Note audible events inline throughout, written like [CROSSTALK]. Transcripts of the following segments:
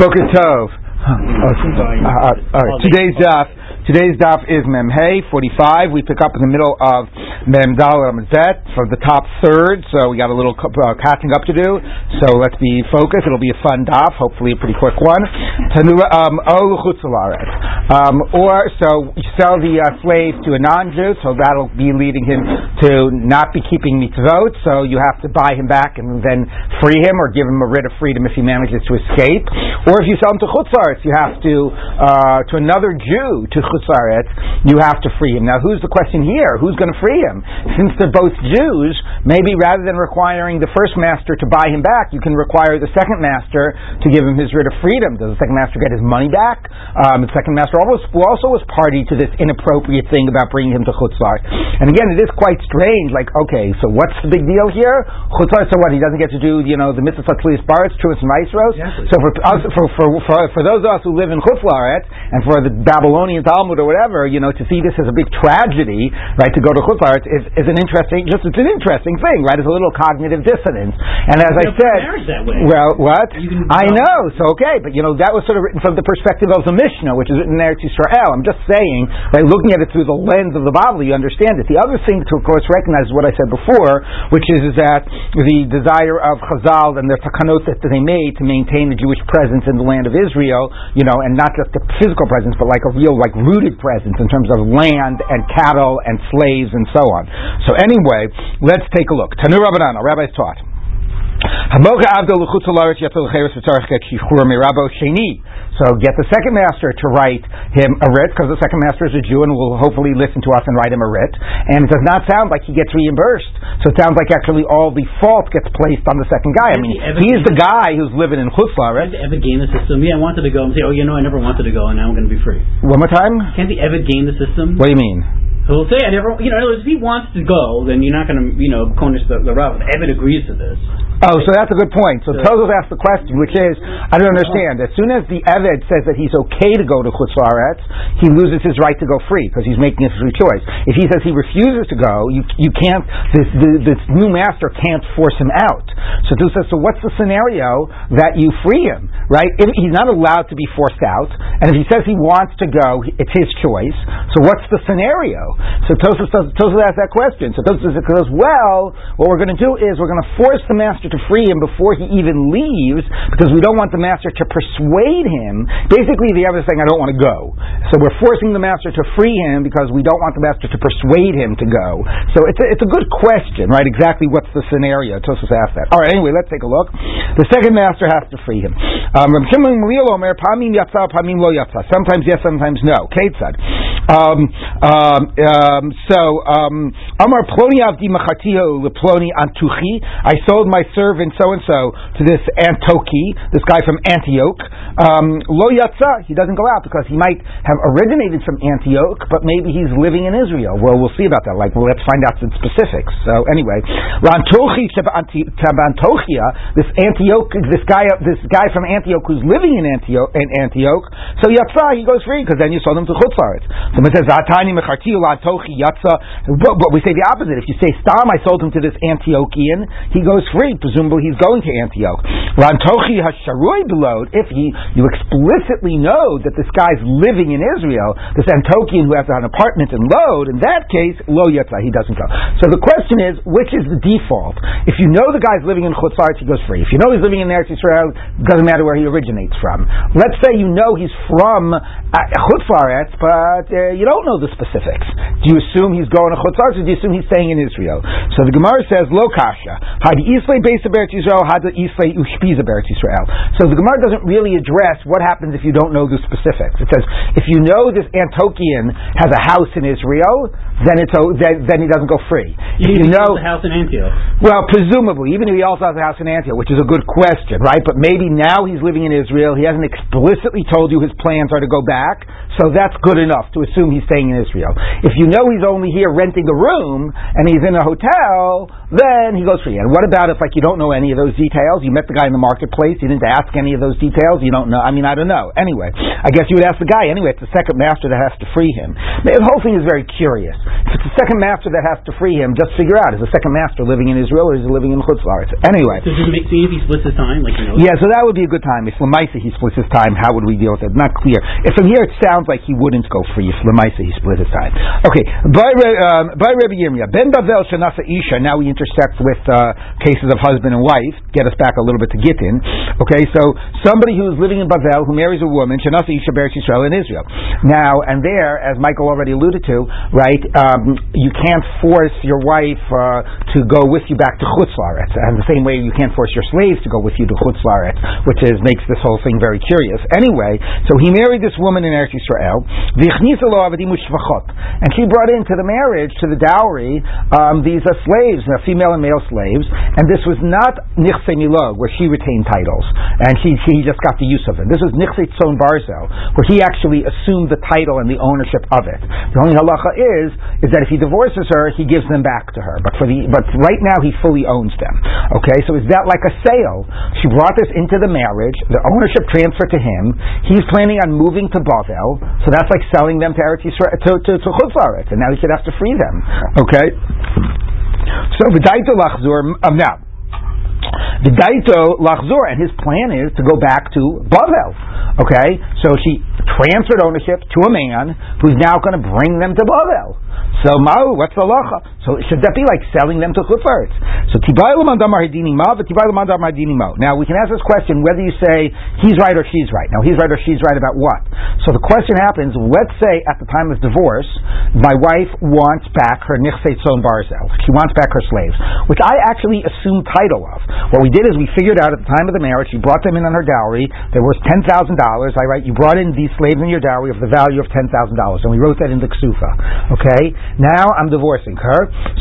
Boker Tov. Uh, uh, today's daf. Today's daf is Mem Hey 45. We pick up in the middle of Mem Dal Zet for the top third. So we got a little uh, catching up to do. So let's be focused. It'll be a fun daf. Hopefully a pretty quick one. Um, um, or so you sell the uh, slave to a non-Jew. So that'll be leading him to not be keeping mitzvot. So you have to buy him back and then free him or give him a writ of freedom if he manages to escape. Or if you sell him to chutzar you have to uh, to another Jew to Chutzaretz, you have to free him. Now, who's the question here? Who's going to free him? [LAUGHS] Since they're both Jews, maybe rather than requiring the first master to buy him back, you can require the second master to give him his writ of freedom. Does the second master get his money back? Um, the second master also, also was party to this inappropriate thing about bringing him to Chutzar. And again, it is quite strange. Like, okay, so what's the big deal here? Chutzar, so what? He doesn't get to do, you know, the mitzvah tzlias baritz, and maestros. Exactly. So for, for, for, for, for those those of us who live in Chutzlaret, and for the Babylonian Talmud or whatever, you know, to see this as a big tragedy, right, to go to Chutzlaret is, is an interesting, just it's an interesting thing, right? It's a little cognitive dissonance. And as I said, well, what? I know, so okay, but you know, that was sort of written from the perspective of the Mishnah, which is written there to Israel. I'm just saying, by looking at it through the lens of the Bible, you understand it. The other thing to, of course, recognize is what I said before, which is, is that the desire of Chazal and their takanot that they made to maintain the Jewish presence in the land of Israel you know, and not just a physical presence, but like a real, like rooted presence in terms of land and cattle and slaves and so on. So anyway, let's take a look. Tanu Rabbanan, our rabbis taught. So get the second master to write him a writ, because the second master is a Jew and will hopefully listen to us and write him a writ. And it does not sound like he gets reimbursed. So it sounds like actually all the fault gets placed on the second guy. I mean, he is the guy who's living in Chutzlar, right? Can't the Evid game the system? Yeah, I wanted to go and say, oh, you know, I never wanted to go, and now I'm going to be free. One more time? Can't the Evid game the system? What do you mean? He'll say, never, you know, if he wants to go, then you're not going to, you know, punish the, the Rav. Evid agrees to this. Oh, so that's a good point. So Tosfos asked the question, which is, I don't understand. As soon as the Eved says that he's okay to go to Chutzlaretz, he loses his right to go free because he's making a free choice. If he says he refuses to go, you you can't. This the, this new master can't force him out. So Tosfos says, so what's the scenario that you free him? Right? If he's not allowed to be forced out, and if he says he wants to go, it's his choice. So what's the scenario? So Tosfos asks that question. So Tosfos says, well, what we're going to do is we're going to force the master to free him before he even leaves because we don't want the master to persuade him. Basically, the other saying, I don't want to go. So we're forcing the master to free him because we don't want the master to persuade him to go. So it's a, it's a good question, right? Exactly what's the scenario? Tosfos asked that. All right, anyway, let's take a look. The second master has to free him. Um, sometimes yes, sometimes no. Ketzad. Um, um, um, so, um, Amar Ploni Avdi Ploni Antuchi. I sold my servant so and so to this Antoki, this guy from Antioch. Um, lo yatsa, he doesn't go out because he might have originated from Antioch, but maybe he's living in Israel. Well, we'll see about that. Like, well, let's find out some specifics. So anyway, Lantochi Tabantochia, this Antioch, this guy, this guy from Antioch who's living in Antioch, in Antioch. So yatsa, he goes free because then you sold him to Chutzaret. Someone says Zatani Mecharti Lantochi Yatsa. But we say the opposite. If you say Stam, I sold him to this Antiochian, he goes free presumably he's going to Antioch. Rantochi hasharui below, if he, you explicitly know that this guy's living in Israel, this Antiochian who has an apartment in Lod, in that case, lo yatza, he doesn't go. So the question is, which is the default? If you know the guy's living in Chutzlaretz, he goes free. If you know he's living in Eretz Israel, it doesn't matter where he originates from. Let's say you know he's from uh, but uh, you don't know the specifics. Do you assume he's going to Chutzlaretz, or do you assume he's staying in Israel? So the Gemara says, lo kasha. Hadi Islay Beis Beretz Yisrael, Hada Islay Ushpiza Beretz Yisrael. So the Gemara doesn't really address what happens if you don't know the specifics. It says if you know this Antokian has a house in Israel, then it's then, then he doesn't go free. If you know a house in Antioch. Well, presumably, even if he also has a house in Antioch, which is a good question, right? But maybe now he's living in Israel. He hasn't explicitly told you his plans are to go back, so that's good enough to assume he's staying in Israel. If you know he's only here renting a room and he's in a hotel, then he goes free. And what about if like you don't know any of those details? You met the guy in the marketplace, you didn't ask any of those details, you don't know. I mean, I don't know. Anyway, I guess you would ask the guy. Anyway, it's the second master that has to free him. The whole thing is very curious. If it's the second master that has to free him, just figure out is the second master living in Israel or is he living in Chutz Anyway. Does it make sense if he splits his time? Like, you know, yeah, so that would be a good time. If Lamaisa he splits his time, how would we deal with it? Not clear. If from here it sounds like he wouldn't go free. If Lamaisa he split his time. Okay, by, um, by Rabbi Yirmiyah, Ben Bavel Shanasa Isha, now we intersect with uh, cases of husband and wife, get us back a little bit to Gittin. Okay, so somebody who's living in Bavel who marries a woman, Shanasa Isha Beretz Yisrael in Israel. Now, and there, as Michael already alluded to, right, um, you can't force your wife uh, to go with you back to Chutz and the same way you can't force your slaves to go with you to Chutz which is makes this whole thing very curious. Anyway, so he married this woman in Eretz Yisrael, and she brought into the marriage, to the dowry, um, these uh, slaves, uh, female and male slaves, and this was not nichse milog, where she retained titles, and she, she just got the use of them. This was nichse tzon barzel, where he actually assumed the title and the ownership of it. The only halacha is, is that if he divorces her, he gives them back to her, but for the, but right now he fully owns them. Okay, so is that like a sale? She brought this into the marriage, the ownership transferred to him, he's planning on moving to Bavel, so that's like selling them to Eretz Yisrael, to, to, to Chutz and now he should have to free them. Okay? So, V'daito Lachzor, um, now, the Daito Lachzor, and his plan is to go back to Bavel. Okay, so she transferred ownership to a man who's now going to bring them to Bavel. So Ma'u, what's the lacha? So should that be like selling them to Chufaretz? So Tibaylu Mandamar Hidini Ma, but Tibaylu Mandamar Hidini Mo. Now we can ask this question whether you say he's right or she's right. Now he's right or she's right about what? So the question happens, let's say at the time of divorce, my wife wants back her Nichse Tzon Barzel. She wants back her slaves, which I actually assumed title of. What we did is we figured out at the time of the marriage, she brought them in on her dowry, they were $10,000. I write, you brought in these slaves in your dowry of the value of $10,000. And we wrote that in the Ksufa. Okay? Now I'm divorcing her,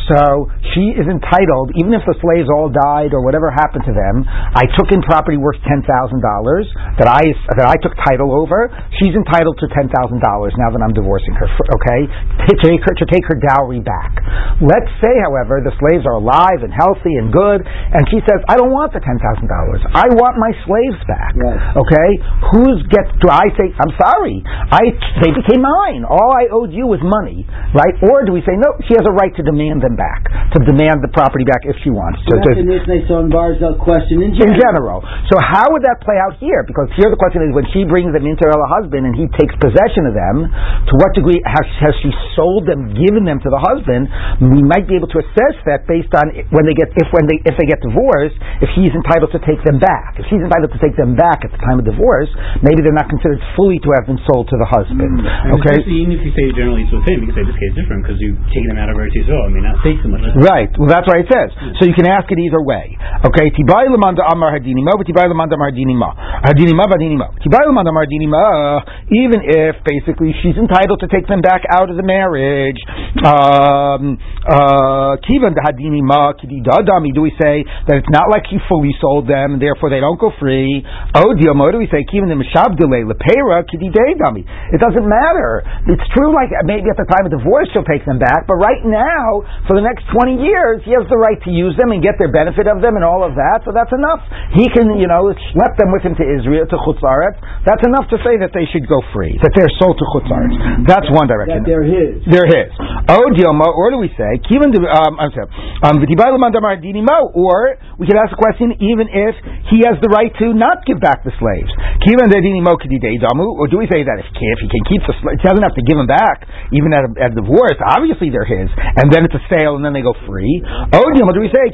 so she is entitled, even if the slaves all died or whatever happened to them, I took in property worth ten thousand dollars that I that I took title over. She's entitled to ten thousand dollars now that I'm divorcing her. Okay, to take her to take her dowry back. Let's say, however, the slaves are alive and healthy and good, and she says, "I don't want the ten thousand dollars. I want my slaves back." Yes. Okay, who's get? Do I say, "I'm sorry, I they became mine. All I owed you was money, right?" Or do we say no? She has a right to demand them back, to demand the property back if she wants. So that's an Isnai Barzell question in general. In general. So how would that play out here? Because here the question is when she brings them into her husband and he takes possession of them, to what degree has, has she sold them, given them to the husband? We might be able to assess that based on when they get if when they if they get divorced, if he's entitled to take them back. If she's entitled to take them back at the time of divorce, maybe they're not considered fully to have been sold to the husband. Mm. Okay. Even if you say generally it's with him, you can say this case is different because you take them out of Eretz Yisrael. I mean, not take so much. Right. Well, that's what it says. So you can ask it either way. Okay. Tibai lemanda amar hadini mo, tibai lemanda amar hadini ma. Hadini ma, hadini mo. Tibai lemanda amar hadini ma. Even if basically she's entitled to take them back out of the marriage. Um, uh, kivan the hadini ma kidi dadami. Do we say that it's not like he fully sold them and therefore they don't go free? Oh, diomo. Do we say kivan the mishabdele lepera kidi dami? It doesn't matter. It's true. Like maybe at the time of divorce she'll take them back. But right now, for the next 20 years, he has the right to use them and get their benefit of them and all of that. So that's enough. He can, you know, schlep them with him to Israel, to Chutzaret. That's enough to say that they should go free, that they're sold to Chutzaret. That's one direction. That they're his. They're his. Oh, Dilma, or do we say, Kivan, um, I'm sorry, um, or we could ask the question, even if he has the right to not give back the slaves. Kivan or do we say that if, if he can keep the slaves, he doesn't have to give them back, even at, a, at divorce, obviously they're his, and then it's a sale, and then they go free. Odium, what do we say?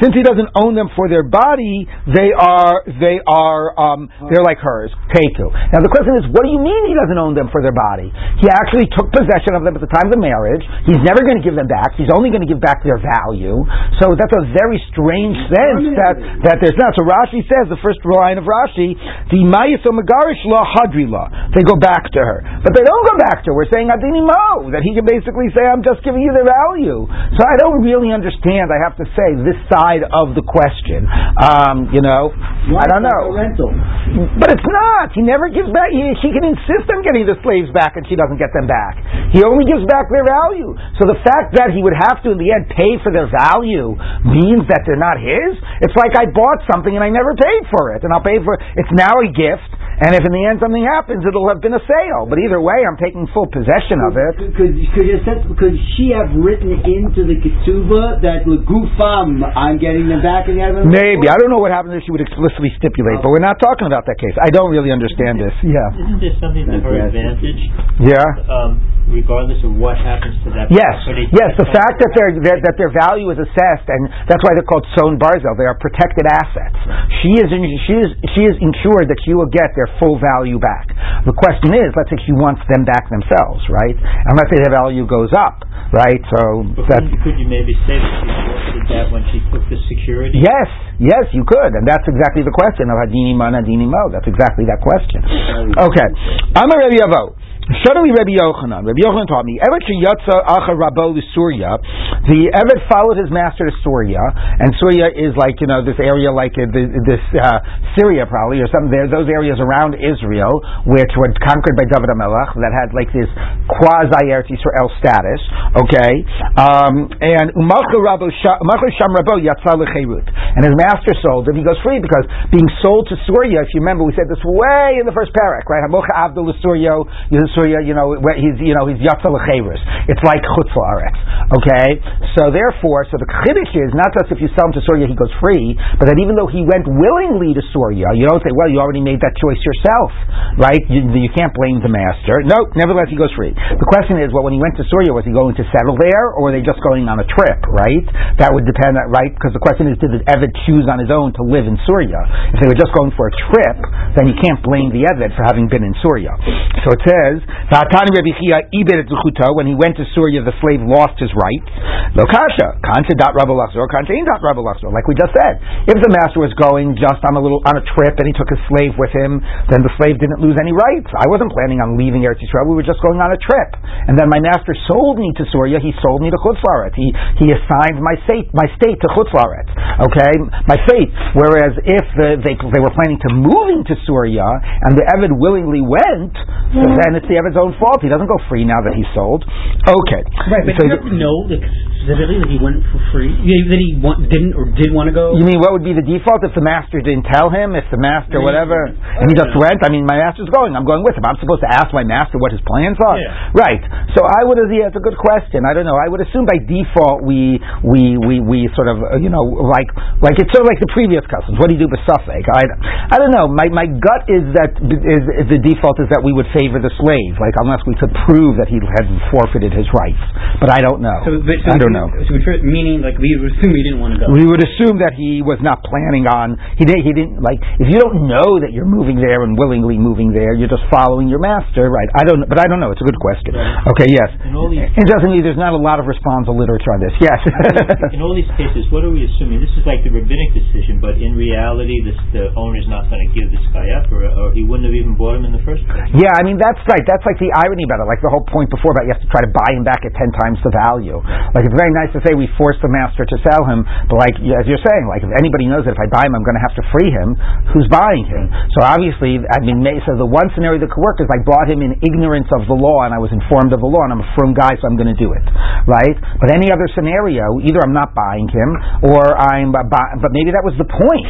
Since he doesn't own them for their body, they are they are um, they're like hers. Teku. Now the question is, what do you mean he doesn't own them for their body? He actually took possession of them at the time of the marriage. He's never going to give them back. He's only going to give back their value. So that's a very strange sense that, that there's not. So Rashi says, the first line of Rashi, the Mayiso Megarish law, Hadri law. They go back to her. But they don't go back to her. We're saying Adini Mo, that he can basically say, I'm just giving you the value. So I don't really understand, I have to say, this side of the question. Um, you know, I don't know. rental. But it's not. He never gives back. He, he can insist on getting the slaves back and she doesn't get them back. He only gives back their value. So the fact that he would have to, in the end, pay for their value means that they're not his. It's like I bought something and I never paid for it. And I'll pay for it. It's now a gift. And if in the end something happens, it'll have been a sale. But either way, I'm taking full possession of it. Could, could, you sense, could she have written into the ketubah that legufam, I'm getting them back in the other Maybe. I don't know what happens if she would explicitly stipulate, but we're not talking about that case. I don't really understand this. Yeah. Isn't there something to her advantage, Yeah. um, regardless of what happens to that Yes, property? yes. The fact that their that, that their value is assessed, and that's why they're called tzon barzel. They are protected assets. She is in, she is she is insured that she will get their full value back. The question is, let's say she wants them back themselves, right? Unless their value goes up, right? So But that's couldn't- you maybe say that she forfeited that when she took the security? Yes, yes, you could, and that's exactly the question of Hadini Man, Hadini Mo. That's exactly that question. Okay, I'm a Rebbe Avo. Suddenly, Rebbe Yochanan. Rebbe Yochanan taught me. Evet sheyatza acha rabo Surya. The Evet followed his master to Surya, and Surya is like you know this area like uh, this uh, Syria probably or some there those areas around Israel which were conquered by David Amelech that had like this quasi Eretz Israel status. Okay, um, and Umalcha Rabo Sha- Sham Rabo Yatza and his master sold him. He goes free because being sold to Surya. If you remember, we said this way in the first parak, right? Hamocha Abdul Surya, You know, where he's you know he's Yatza Lecherus. It's like Chutz La'aretz. Okay, so therefore, so the chiddush is not just if you sell him to Surya he goes free, but that even though he went willingly to Surya, you don't say, well, you already made that choice yourself, right? You, you can't blame the master. No, nevertheless he goes free. The question is, well, when he went to Surya, was he going to settle there, or were they just going on a trip, right? That would depend, on, right? Because the question is, did the Eved choose on his own to live in Surya? If they were just going for a trip, then you can't blame the Eved for having been in Surya. So it says, "V'atani Rebbe Chiya ibed zuchuto." When he went to Surya, the slave lost his rights. Lokasha kanta dot rabbi kanta in dot rabbi. Like we just said, if the master was going just on a little on a trip and he took his slave with him, then the slave didn't lose any rights. I wasn't planning on leaving Eretz Yisrael. We were just going on a trip, and then my master sold me to Surya. He sold me to Chutz La'aretz. He he assigned my state my state to Chutz La'aretz. Okay, my fate. Whereas if the, they they were planning to moving to Surya and the Evid willingly went, so then it's the Evid's own fault. He doesn't go free now that he's sold. Okay, Right, but So you don't know specifically that he went for free. Yeah, That he want, didn't or did want to go. You mean what would be the default if the master didn't tell him? If the master, whatever, and he just went? I mean, my master's going. I'm going with him. I'm supposed to ask my master what his plans are. Yeah. Right. So I would. Yeah, it's a good question. I don't know. I would assume by default we we we, we sort of uh, you know like like it's sort of like the previous customs. What do you do with suffix? I I don't know. My my gut is that is, is the default is that we would favor the slave, like unless we could prove that he had forfeited his rights. But I don't know. So, but, so I don't know. So meaning like we would assume he didn't want to go. We would assume that he was not planning on. He did. He didn't like. If you don't know that you're moving there and willingly moving there, you're just following your master, right? I don't. But I don't know. It's a good question. Right. Okay. Yes. In all these- Interestingly, there's not a lot of responsa literature on this. Yes. In all these cases, what are we assuming? This is like the rabbinic decision, but in reality, this, the owner's not going to give this guy up, or, or he wouldn't have even bought him in the first place. Yeah, I mean that's right. That's like the irony about it. Like the whole point before about you have to try to buy him back at ten times the value. Like it's very nice to say we forced the master to sell him, but like as you're saying, like if anybody knows that if I buy him, I'm going to have to free him. Who's buying him? So obviously, I mean, so the one scenario that could work is I bought him in ignorance of the law and I was informed of the law and I'm a firm guy, so I'm going to do it, right? But any other scenario, either I'm not buying him or I'm, bu- buy- but maybe that was the point.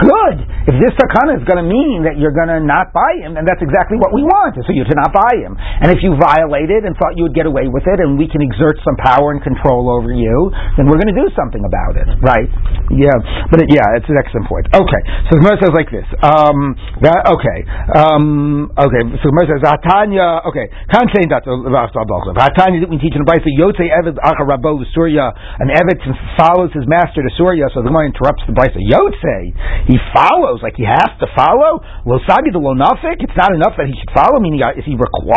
Good. If this takana is going to mean that you're going to not buy him, then that's exactly what we want, So you to not buy And if you violated and thought you would get away with it, and we can exert some power and control over you, then we're going to do something about it, right? Yeah. But it, yeah, it's an excellent point. Okay. So the Gemara says like this. Um, that, okay. Um, okay. So the Gemara says, Atanya, okay. Can't say that. Atanya, we teach in the Bible, Yotze Eved Acha Rabo Surya, an Eved follows his master to Surya, so the Gemara interrupts the Brisa. Yotze, he follows, like he has to follow. Lo sagi the lo nafik. It's not enough that he should follow. Meaning, uh, is he required?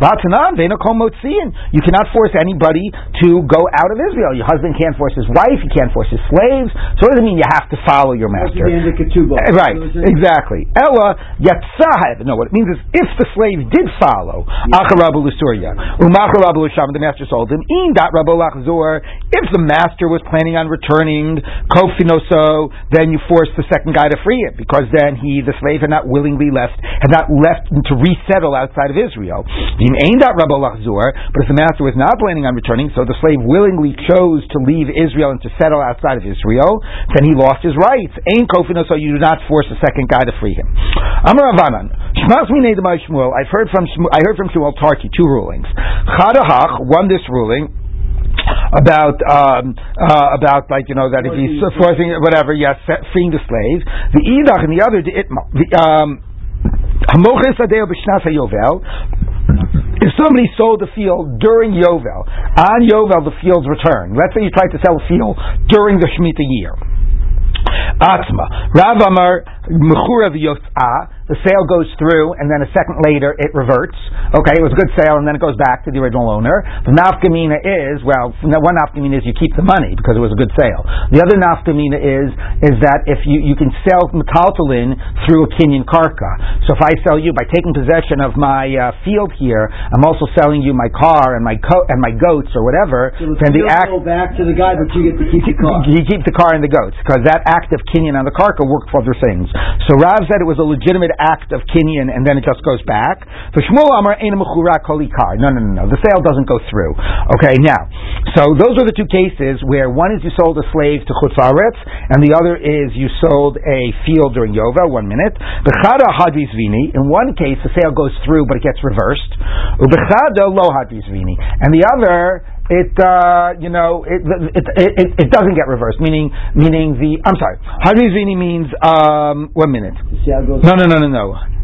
Vatanan vena kol motziin. You cannot force anybody to go out of Israel. Your husband can't force his wife. He can't force his slaves. So it doesn't mean you have to follow your master. the end of ketubah. Uh, Right, exactly. Ella yatzah. No, what it means is if the slave did follow, acharabu l'surya, umacharabu l'sham, the master sold him. In dat rabo lachzor. If the master was planning on returning kofinoso, then you force the second guy to free him because then he, the slave, had not willingly left, had not left to resettle outside of Israel. In ein dat rabo lachzor. But if the master was not planning on returning, so the slave willingly chose to leave Israel and to settle outside of Israel, then he lost his rights. Ain kofinoso. You do not force the second guy to free him. Amar Avanan, Shmuel. I've heard from I heard from Shmuel Tarki two rulings. Chadahach won this ruling about um, uh, about like you know that if he's forcing whatever, yes, freeing the slaves. The idach and the other the itma. The um, Hamoches. If somebody sold the field during Yovel, on Yovel the field's return. Let's say you tried to sell a field during the Shemitah year. Atzma. Rav Amar Mechura. The sale goes through, and then a second later it reverts. Okay, it was a good sale, and then it goes back to the original owner. The nafkamina is well, one nafkamina is you keep the money because it was a good sale. The other nafkamina is is that if you you can sell metaltalin through a kinyan karka. So if I sell you by taking possession of my uh, field here, I'm also selling you my car and my co- and my goats or whatever. So then the act go back to the guy, but you get to keep the car. [LAUGHS] you keep the car and the goats because that act of kinyan on the karka worked for other things. So Rav said it was a legitimate act of kinyan and then it just goes back. For Shmuel Amar Ein Kolikar. No, no, no, no. The sale doesn't go through. Okay, now, so those are the two cases where one is you sold a slave to Chutz La'aretz, and the other is you sold a field during Yovel. One minute. Bechada Hadvis Vini. In one case, the sale goes through, but it gets reversed. Ubechada Lo Hadvis Vini. And the other it uh, you know it, it it, it it doesn't get reversed. Meaning meaning the I'm sorry. Hadrizvini means um, one minute. See how it goes. No no no no no.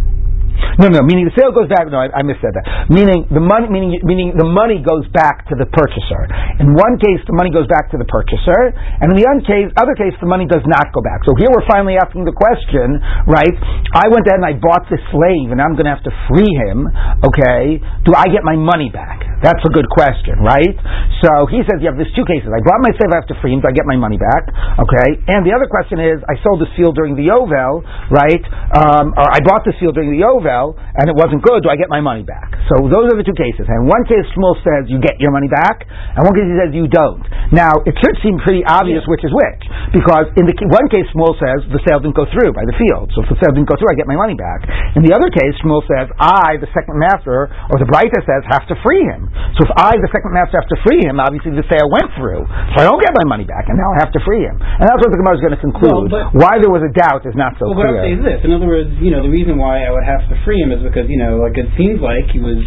No, no. Meaning the sale goes back. No, I, I missaid that. Meaning the money. Meaning meaning the money goes back to the purchaser. In one case, the money goes back to the purchaser, and in the other case, other case, the money does not go back. So here we're finally asking the question, right? I went ahead and I bought this slave, and I'm going to have to free him. Okay, do I get my money back? That's a good question, right? So he says you have these two cases. I bought my slave, I have to free him. Do I get my money back? Okay, and the other question is, I sold this field during the Yovel, right? Um, or I bought this field during the Yovel, and it wasn't good. Do I get my money back? So those are the two cases. And one case Shmuel says you get your money back, and one case he says you don't. Now it should seem pretty obvious which is which, because in the one case Shmuel says the sale didn't go through by the field. So if the sale didn't go through, I get my money back. In the other case, Shmuel says I, the second master, or the Breita says, have to free him. So if I, the second master, have to free him, obviously the sale went through. So I don't get my money back, and now I have to free him. And that's what the Gemara is going to conclude. Well, but- Why there was a doubt is not so Well, what I would say is this. In other words, you know, the reason why I would have to free him is because, you know, like it seems like he was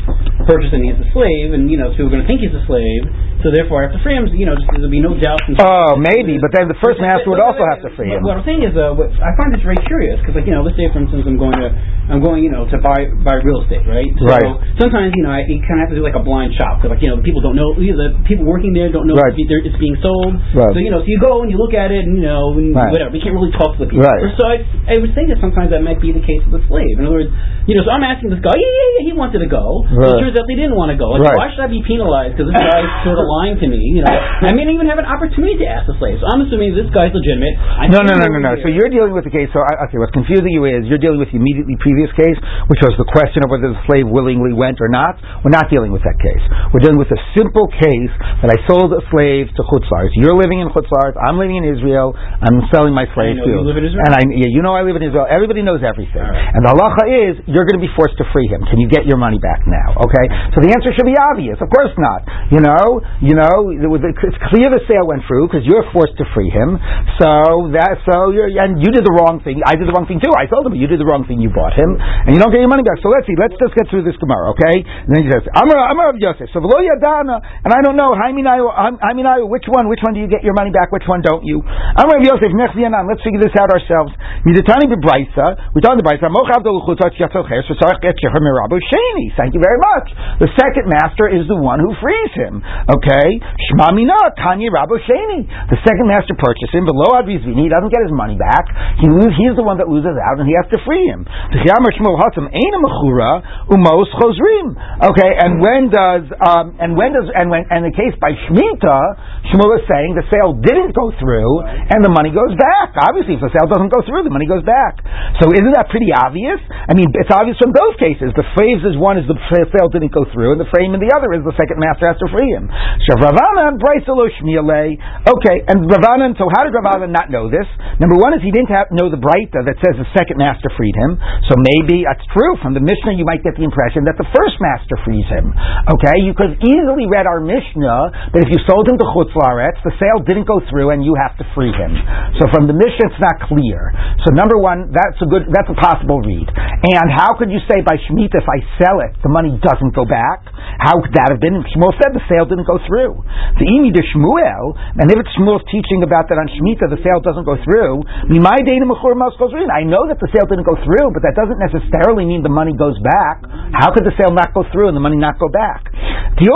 purchased and he's a slave, and, you know, so people are going to think he's a slave, so therefore I have to free him, you know, just, there'll be no doubt. Oh, maybe, but then the first master would also have to free him. What I'm saying is, uh, what, I find this very curious because, like, you know, let's say, for instance, I'm going to, I'm going, you know, to buy buy real estate, right? So Right. sometimes, you know, I, you kind of have to do like a blind shop because, like, you know, the people don't know, you know, the people working there don't know Right. it's being sold. Right. So you know, so you go and you look at it, and you know, and Right. whatever. You can't really talk to the people. Right. So I, I would think that sometimes that might be the case with the slave. In other words, you know, so I'm asking this guy, yeah, yeah, yeah, he wanted to go. Right. it turns out they didn't want to go. Like, Right. Why should I be penalized because this guy's [LAUGHS] sort of lying to me? You know, I may not even have an opportunity to ask the slave. So I'm assuming this guy's legitimate. I No, no, no, no, no. here. So you're dealing with the case. So I, okay, what's confusing you is you're dealing with the immediately previous case, which was the question of whether the slave willingly went or not. We're not dealing with that case. We're dealing with a simple case that I sold a slave to Chutzlars. You're living in Chutzlars. I'm living in Israel. I'm selling my slave to you live in Israel. And I, yeah, you know I live in Israel. Everybody knows everything. Right. And the halacha is you're going to be forced to free him. Can you get your money back now? Okay. So the answer should be obvious. Of course not. You know. You know. It's clear the sale went through because you're forced to free him. So that so you're and you did the wrong thing. I did the wrong thing too. I sold him, you did the wrong thing. You bought him, and you don't get your money back. So let's see. Let's just get through this tomorrow, okay? And then he says, "I'm a, I'm a Yosef." So v'lo yadana, and I don't know. Haminayu, Haminayu, which one? Which one do you get your money back? Which one don't you? I'm Rav Yosef. Let's figure this out ourselves. Midatani bebrisa. We talked about brisa. Mochav Thank you very much. The second master is the one who frees him. Okay? Shma Mina, Tanya Rabbi Sheni. The second master purchases him, Lo Advizvini, he doesn't get his money back. He he's the one that loses out, and he has to free him. Okay, and when does um, and when does and when and the case by Shemitah, Shmuel is saying the sale didn't go through and the money goes back. Obviously, if the sale doesn't go through, the money goes back. So isn't that pretty obvious? I mean, it's obvious from both cases. The phrase is one is the sale didn't go through, and the frame in the other is the second master has to free him. Okay, and Ravanan. So how did Ravanan not know this? Number one is he didn't have, know the Breita that says the second master freed him. So maybe that's true. From the Mishnah, you might get the impression that the first master frees him. Okay, you could easily read our Mishnah that if you sold him to Chutz the sale didn't go through, and you have to free him. So from the Mishnah, it's not clear. So number one, that's a good, that's a possible read. And how could you say by Shemitah if I sell it, the money doesn't go back? How could that have been? Shmuel said the sale didn't go through. The Imi de Shmuel, and if it's Shmuel's teaching about that on Shemitah, the sale doesn't go through. I know that the sale didn't go through, but that doesn't necessarily mean the money goes back. How could the sale not go through and the money not go back? Maybe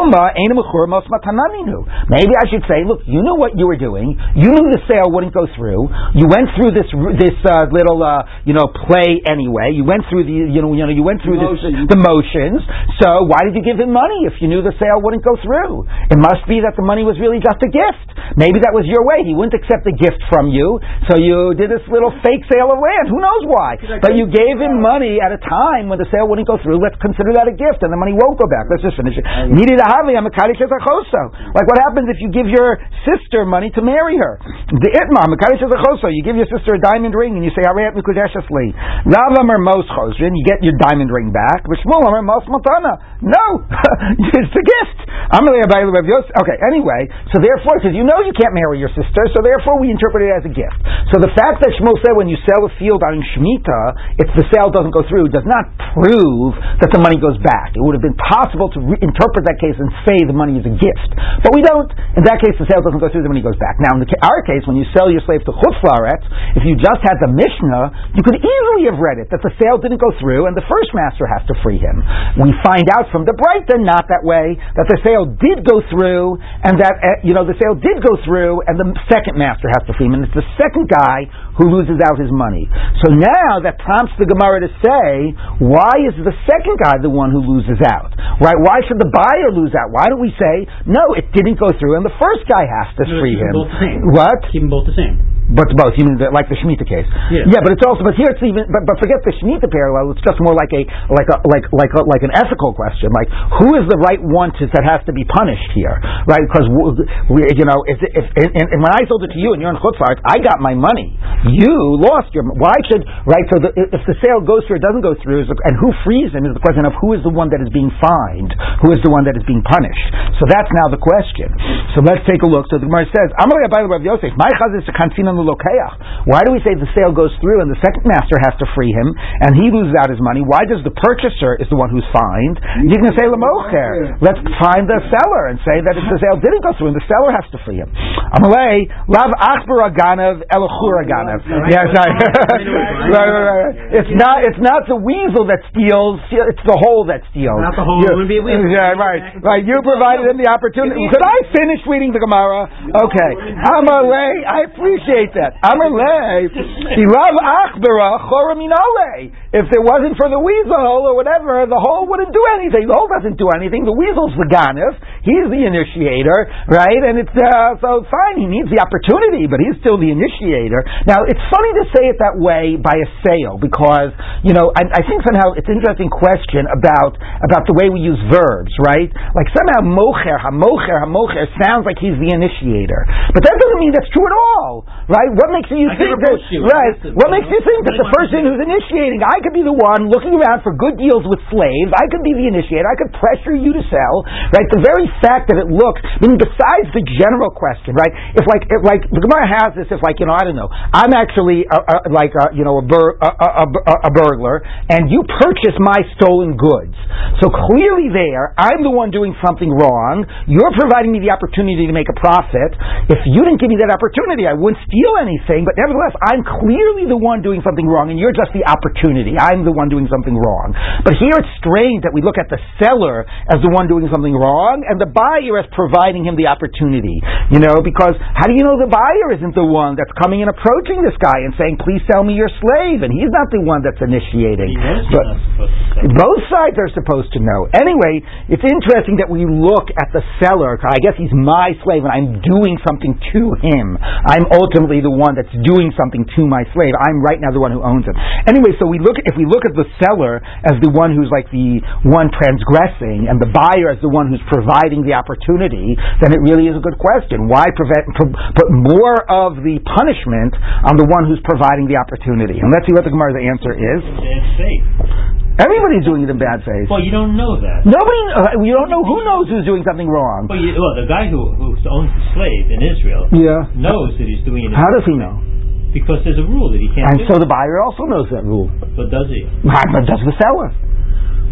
I should say, look, you knew what you were doing. You knew the sale wouldn't go through. You went through this this uh, little uh, you know play anyway. You went through the you know you know you went through this, the motions. So why did you give him money if you knew the sale wouldn't go through? It must be that the money was really just a gift. Maybe that was your way. He wouldn't accept the gift from you, so you did this little fake sale of land. Who knows why? But you gave him money at a time when the sale wouldn't go through. Let's consider that a gift, and the money won't go back. Let's just finish it. Needed a havi. I'm a Like what happens if you give your sister money to marry her? The itmar You give your sister a diamond ring, and you say Rav Amar Mos Chosrin. You get your diamond ring back. Amar Matana. No, [LAUGHS] it's a gift. Okay. Anyway, so therefore, because you know you can't marry your sister, so therefore we interpret it as a gift. So the fact that Shmuel said when you sell a field on Shemitah, if the sale doesn't go through, does not prove that the money goes back. It would have been possible to re- interpret that case and say the money is a gift. But we don't. In that case, the sale doesn't go through, the money goes back. Now, in our case, when you sell your slave to Chutzlaret, if you just had the Mishnah, you could easily have read it, that the sale didn't go through and the first master has to free him. We find out from the Breita, not that way, that the sale did go through and that, uh, you know, the sale did go through and the second master has to free him. And it's the second guy who loses out his money. So now that prompts the Gemara to say, why is the second guy the one who loses out? Right? Why should the buyer lose out? Why don't we say, no, it didn't go through and the first guy has to no, free him? What? Keep them both the same. But both, you mean the, like the Shemitah case? Yeah. yeah, but it's also, but here it's even, but, but forget the Shemitah parallel. It's just more like a like a like like a, like an ethical question. Like who is the right one to, that has to be punished here, right? Because we, you know, if, if and, and, when I sold it to you and you're in Chutzlart, I got my money. You lost your. Why should right? So the, if the sale goes through, it doesn't go through, and who frees him is the question of who is the one that is being fined, who is the one that is being punished. So that's now the question. So let's take a look. So the Gemara says, I'm going to read a Bible of Yosef, my to why do we say the sale goes through and the second master has to free him and he loses out his money? Why does the purchaser is the one who's fined? You can say lamocher. Let's find the seller and say that if the sale didn't go through and the seller has to free him. Amalei lav achbar aganav elachur aganav. Yeah, [LAUGHS] sorry. right, right, right. It's not. It's not the weasel that steals. It's the hole that steals. Not the hole. You, be a weasel. Yeah, right, right. You provided him the opportunity. Could I finish reading the Gemara? Okay. Amalei, I appreciate that. Amalei, [LAUGHS] Ilav Achbera Choraminale. If it wasn't for the weasel or whatever, the hole wouldn't do anything. The hole doesn't do anything. The weasel's the ganif. He's the initiator, right? And it's uh, so fine. He needs the opportunity, but he's still the initiator. Now it's funny to say it that way by a sale because you know I, I think somehow it's an interesting question about about the way we use verbs, right? Like somehow mocher, hamocher, hamocher sounds like he's the initiator, but that doesn't mean that's true at all, right? What makes you I think that you. right? What makes you think that the person who's initiating? I could be the one looking around for good deals with slaves. I could be the initiator. I could pressure you to sell. Right? The very fact that it looks. I mean, besides the general question, right? If like if like the Gemara has this, if like you know, I don't know, I'm actually a, a, like a, you know a, bur, a burglar, and you purchase my stolen goods. So clearly, there, I'm the one doing something wrong. You're providing me the opportunity to make a profit. If you didn't give me that opportunity, I wouldn't steal feel anything, but nevertheless, I'm clearly the one doing something wrong, and you're just the opportunity. I'm the one doing something wrong. But here it's strange that we look at the seller as the one doing something wrong, and the buyer as providing him the opportunity. You know, because how do you know the buyer isn't the one that's coming and approaching this guy and saying, "Please sell me your slave," and he's not the one that's initiating. He knows he's But- not supposed to sell. both sides are supposed to know. Anyway, it's interesting that we look at the seller. I guess he's my slave, and I'm doing something to him. I'm ultimately the one that's doing something to my slave. I'm right now the one who owns him. Anyway, so we look. If we look at the seller as the one who's like the one transgressing, and the buyer as the one who's providing the opportunity, then it really is a good question. Why prevent, put more of the punishment on the one who's providing the opportunity? And let's see what the Gemara's answer is. In bad faith. Everybody's doing it in bad faith. Well, you don't know that. Nobody, uh, you don't know who knows who's doing something wrong. Well, you, well the guy who, who owns the slave in Israel Yeah. knows that he's doing it. How does he know? Because there's a rule that he can't And so the buyer also knows that rule. But does he? But does the seller?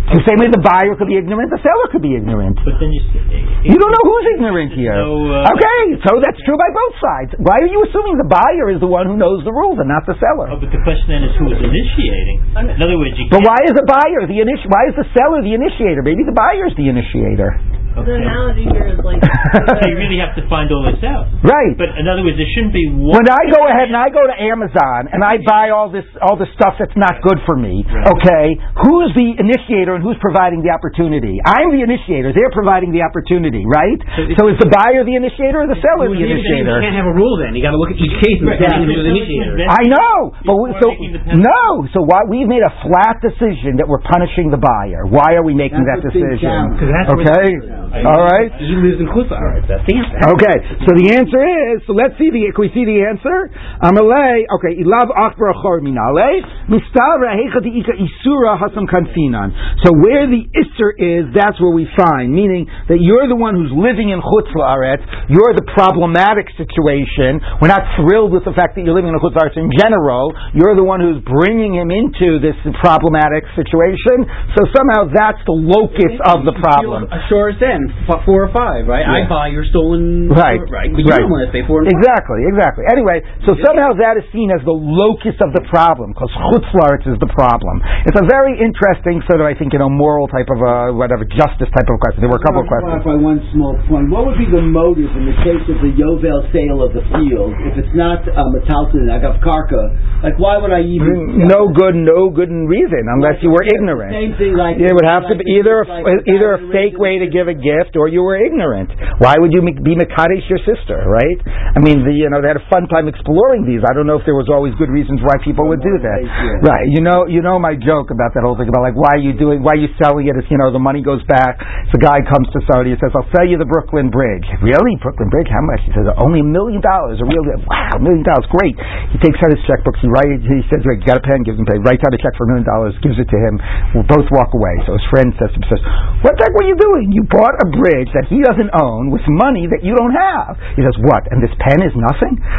The same way the buyer could be ignorant, the seller could be ignorant. But then you... s- You don't know who's ignorant here. No, uh, okay, so that's true by both sides. Why are you assuming the buyer is the one who knows the rules and not the Oh, seller? but the question then is who is initiating. In other words, you But can't... why is the buyer the initi- Why is the seller the initiator? Maybe the buyer's the initiator. The analogy here is like [LAUGHS] So you really have to find all this out. Right. But in other words, there shouldn't be one... when I go ahead and I go to Amazon and I buy all this all the stuff that's not good for me, Right. okay, who's the initiator and who's providing the opportunity? I'm the initiator. They're providing the opportunity, right? So So is the buyer the initiator or the seller the initiator? You can't have a rule then. You got to look at each case and Right. decide the initiator. I know, but we, so making the penalty. no. So why we've made a flat decision that we're punishing the buyer. Why are we making That's that decision? challenge. 'Cause that's Okay, I- all right. He lives in Chutz La'aretz. That's the answer. Okay, so the answer is, so let's see the, can we see the answer? Amalei, okay, ilav achbar achor minale, mistavra hecha di'ika isura hasam kanfinan. So where the isser is, that's where we find, meaning that you're the one who's living in chutz la'aretz, you're the problematic situation, we're not thrilled with the fact that you're living in chutz la'aretz in general, you're the one who's bringing him into this problematic situation, so somehow that's the locus of the problem. A sure then, f- four or five, right? I buy your stolen. Right, Right. But you right. don't want to pay for it. Exactly, exactly. Anyway, so somehow that is seen as the locus of the problem, because chutzlaritz is the problem. It's a very interesting sort of, I think, you know, moral type of, uh, whatever, justice type of question. There were a couple of I want questions. clarify one small point. What would be the motive in the case of the Yovel sale of the field if it's not uh, Metalton Agav Karka? Like, why would I even? Mm, no good, no good reason, unless you were ignorant. Same thing like It would have to be either a, like uh, either a fake way to give a gift, or you were ignorant. Why would you be mekadesh your sister, right? I mean, the, you know, they had a fun time exploring these. I don't know if there was always good reasons why people would do that. Right. You know, you know my joke about that whole thing about like why are you doing, why are you selling it? If you know the money goes back. So a guy comes to Saudi and says, "I'll sell you the Brooklyn Bridge." Really, Brooklyn Bridge? How much? He says, "Only a million dollars." A real wow, a million dollars, great. He takes out his checkbook. He writes. He says, "Right, got a pen?" Gives him pen. Writes out a check for a million dollars. Gives it to him. We'll both walk away. So his friend says to him, "says What the heck were you doing? You bought a bridge that he doesn't own with money that you don't have." He says, "What? And this pen is nothing?" [LAUGHS]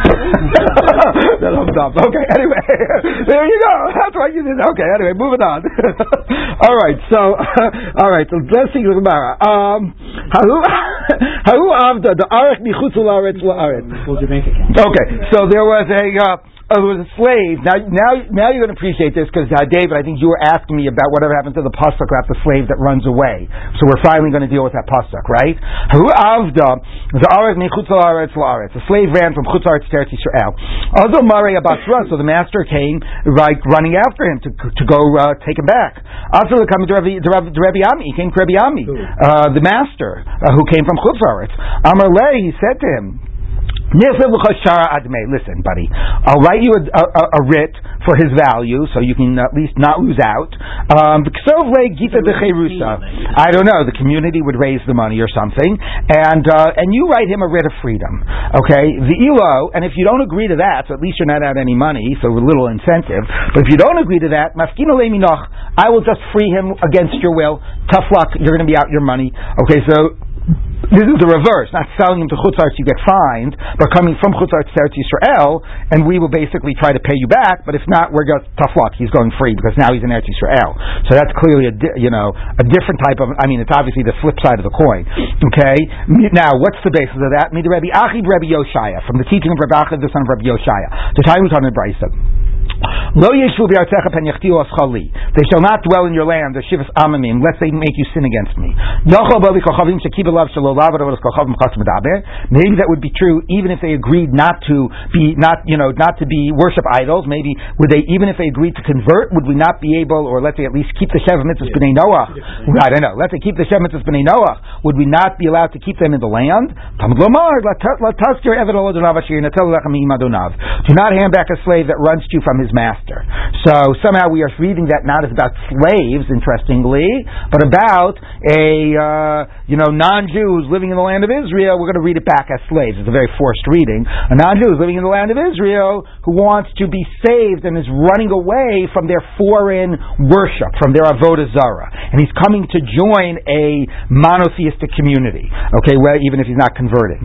So that. Okay. Anyway, [LAUGHS] there you go. That's what you did. Okay. Anyway, moving on. [LAUGHS] all right. So, all right. So let's see the Gemara. Um, avda the arach michutz la'aretz la'aretz. Close your bank account. Okay, so there was a uh, uh, there was a slave. Now, now, now you're going to appreciate this because uh, David, I think you were asking me about whatever happened to the pasuk about the slave that runs away. So we're finally going to deal with that pasuk, right? Who avda the aretz michutz la'aretz la'aretz. The slave ran from chutz la'aretz to Eretz Yisrael. Although Mari Abasra, so the master came right running after him to to go uh, take him back. Also, coming to Rabbi, Ami, he came to Rabbi Ami, uh, the master uh, who came from chutz la'aretz. Amar he said to him. Listen, buddy, I'll write you a, a, a writ for his value so you can at least not lose out. Um, I don't know. The community would raise the money or something, and uh, and you write him a writ of freedom. Okay, the elo, and if you don't agree to that, so at least you're not out any money, so a little incentive. But if you don't agree to that, mafkino leminoch, I will just free him against your will. Tough luck, you're going to be out your money. Okay, so this is the reverse, not selling him to Chutzarts, you get fined, but coming from Chutzarts to Eretz Yisrael, and we will basically try to pay you back, but if not, we're going tough luck, he's going free, because now he's in Eretz Yisrael. So that's clearly a, di- you know, a different type of, I mean, it's obviously the flip side of the coin. Okay? Now, what's the basis of that? Me the Rabbi Achid Rabbi Yoshaya, from the teaching of Rabbi Achid, the son of Rabbi Yoshaya. The time we talking about Brisa. Lo yeshu b'artecha pen yachtiu aschali. They shall not dwell in your land, the shivas amamim, lest they make you sin against me. Yochel bali kochavim shekiv shalolav adavos kochavim chas medaber. Maybe that would be true even if they agreed not to be, not, you know, not to be worship idols. Maybe would they, even if they agreed to convert, would we not be able, or let's say at least keep the Shev mitzvahs b'nei Noach? I don't know. Let's say keep the Shev mitzvahs b'nei Noach. Would we not be allowed to keep them in the land? Talmud lomar, lataskir eved olodonav asher yinatel lechem imadonav. Do not hand back a slave that runs to you from his master. So somehow we are reading that not as about slaves, interestingly, but about a uh, you know non-Jew who's living in the land of Israel. We're going to read it back as slaves. It's a very forced reading. A non-Jew who's living in the land of Israel who wants to be saved and is running away from their foreign worship, from their avodah zara, and he's coming to join a monotheistic community. Okay, well, even if he's not converting.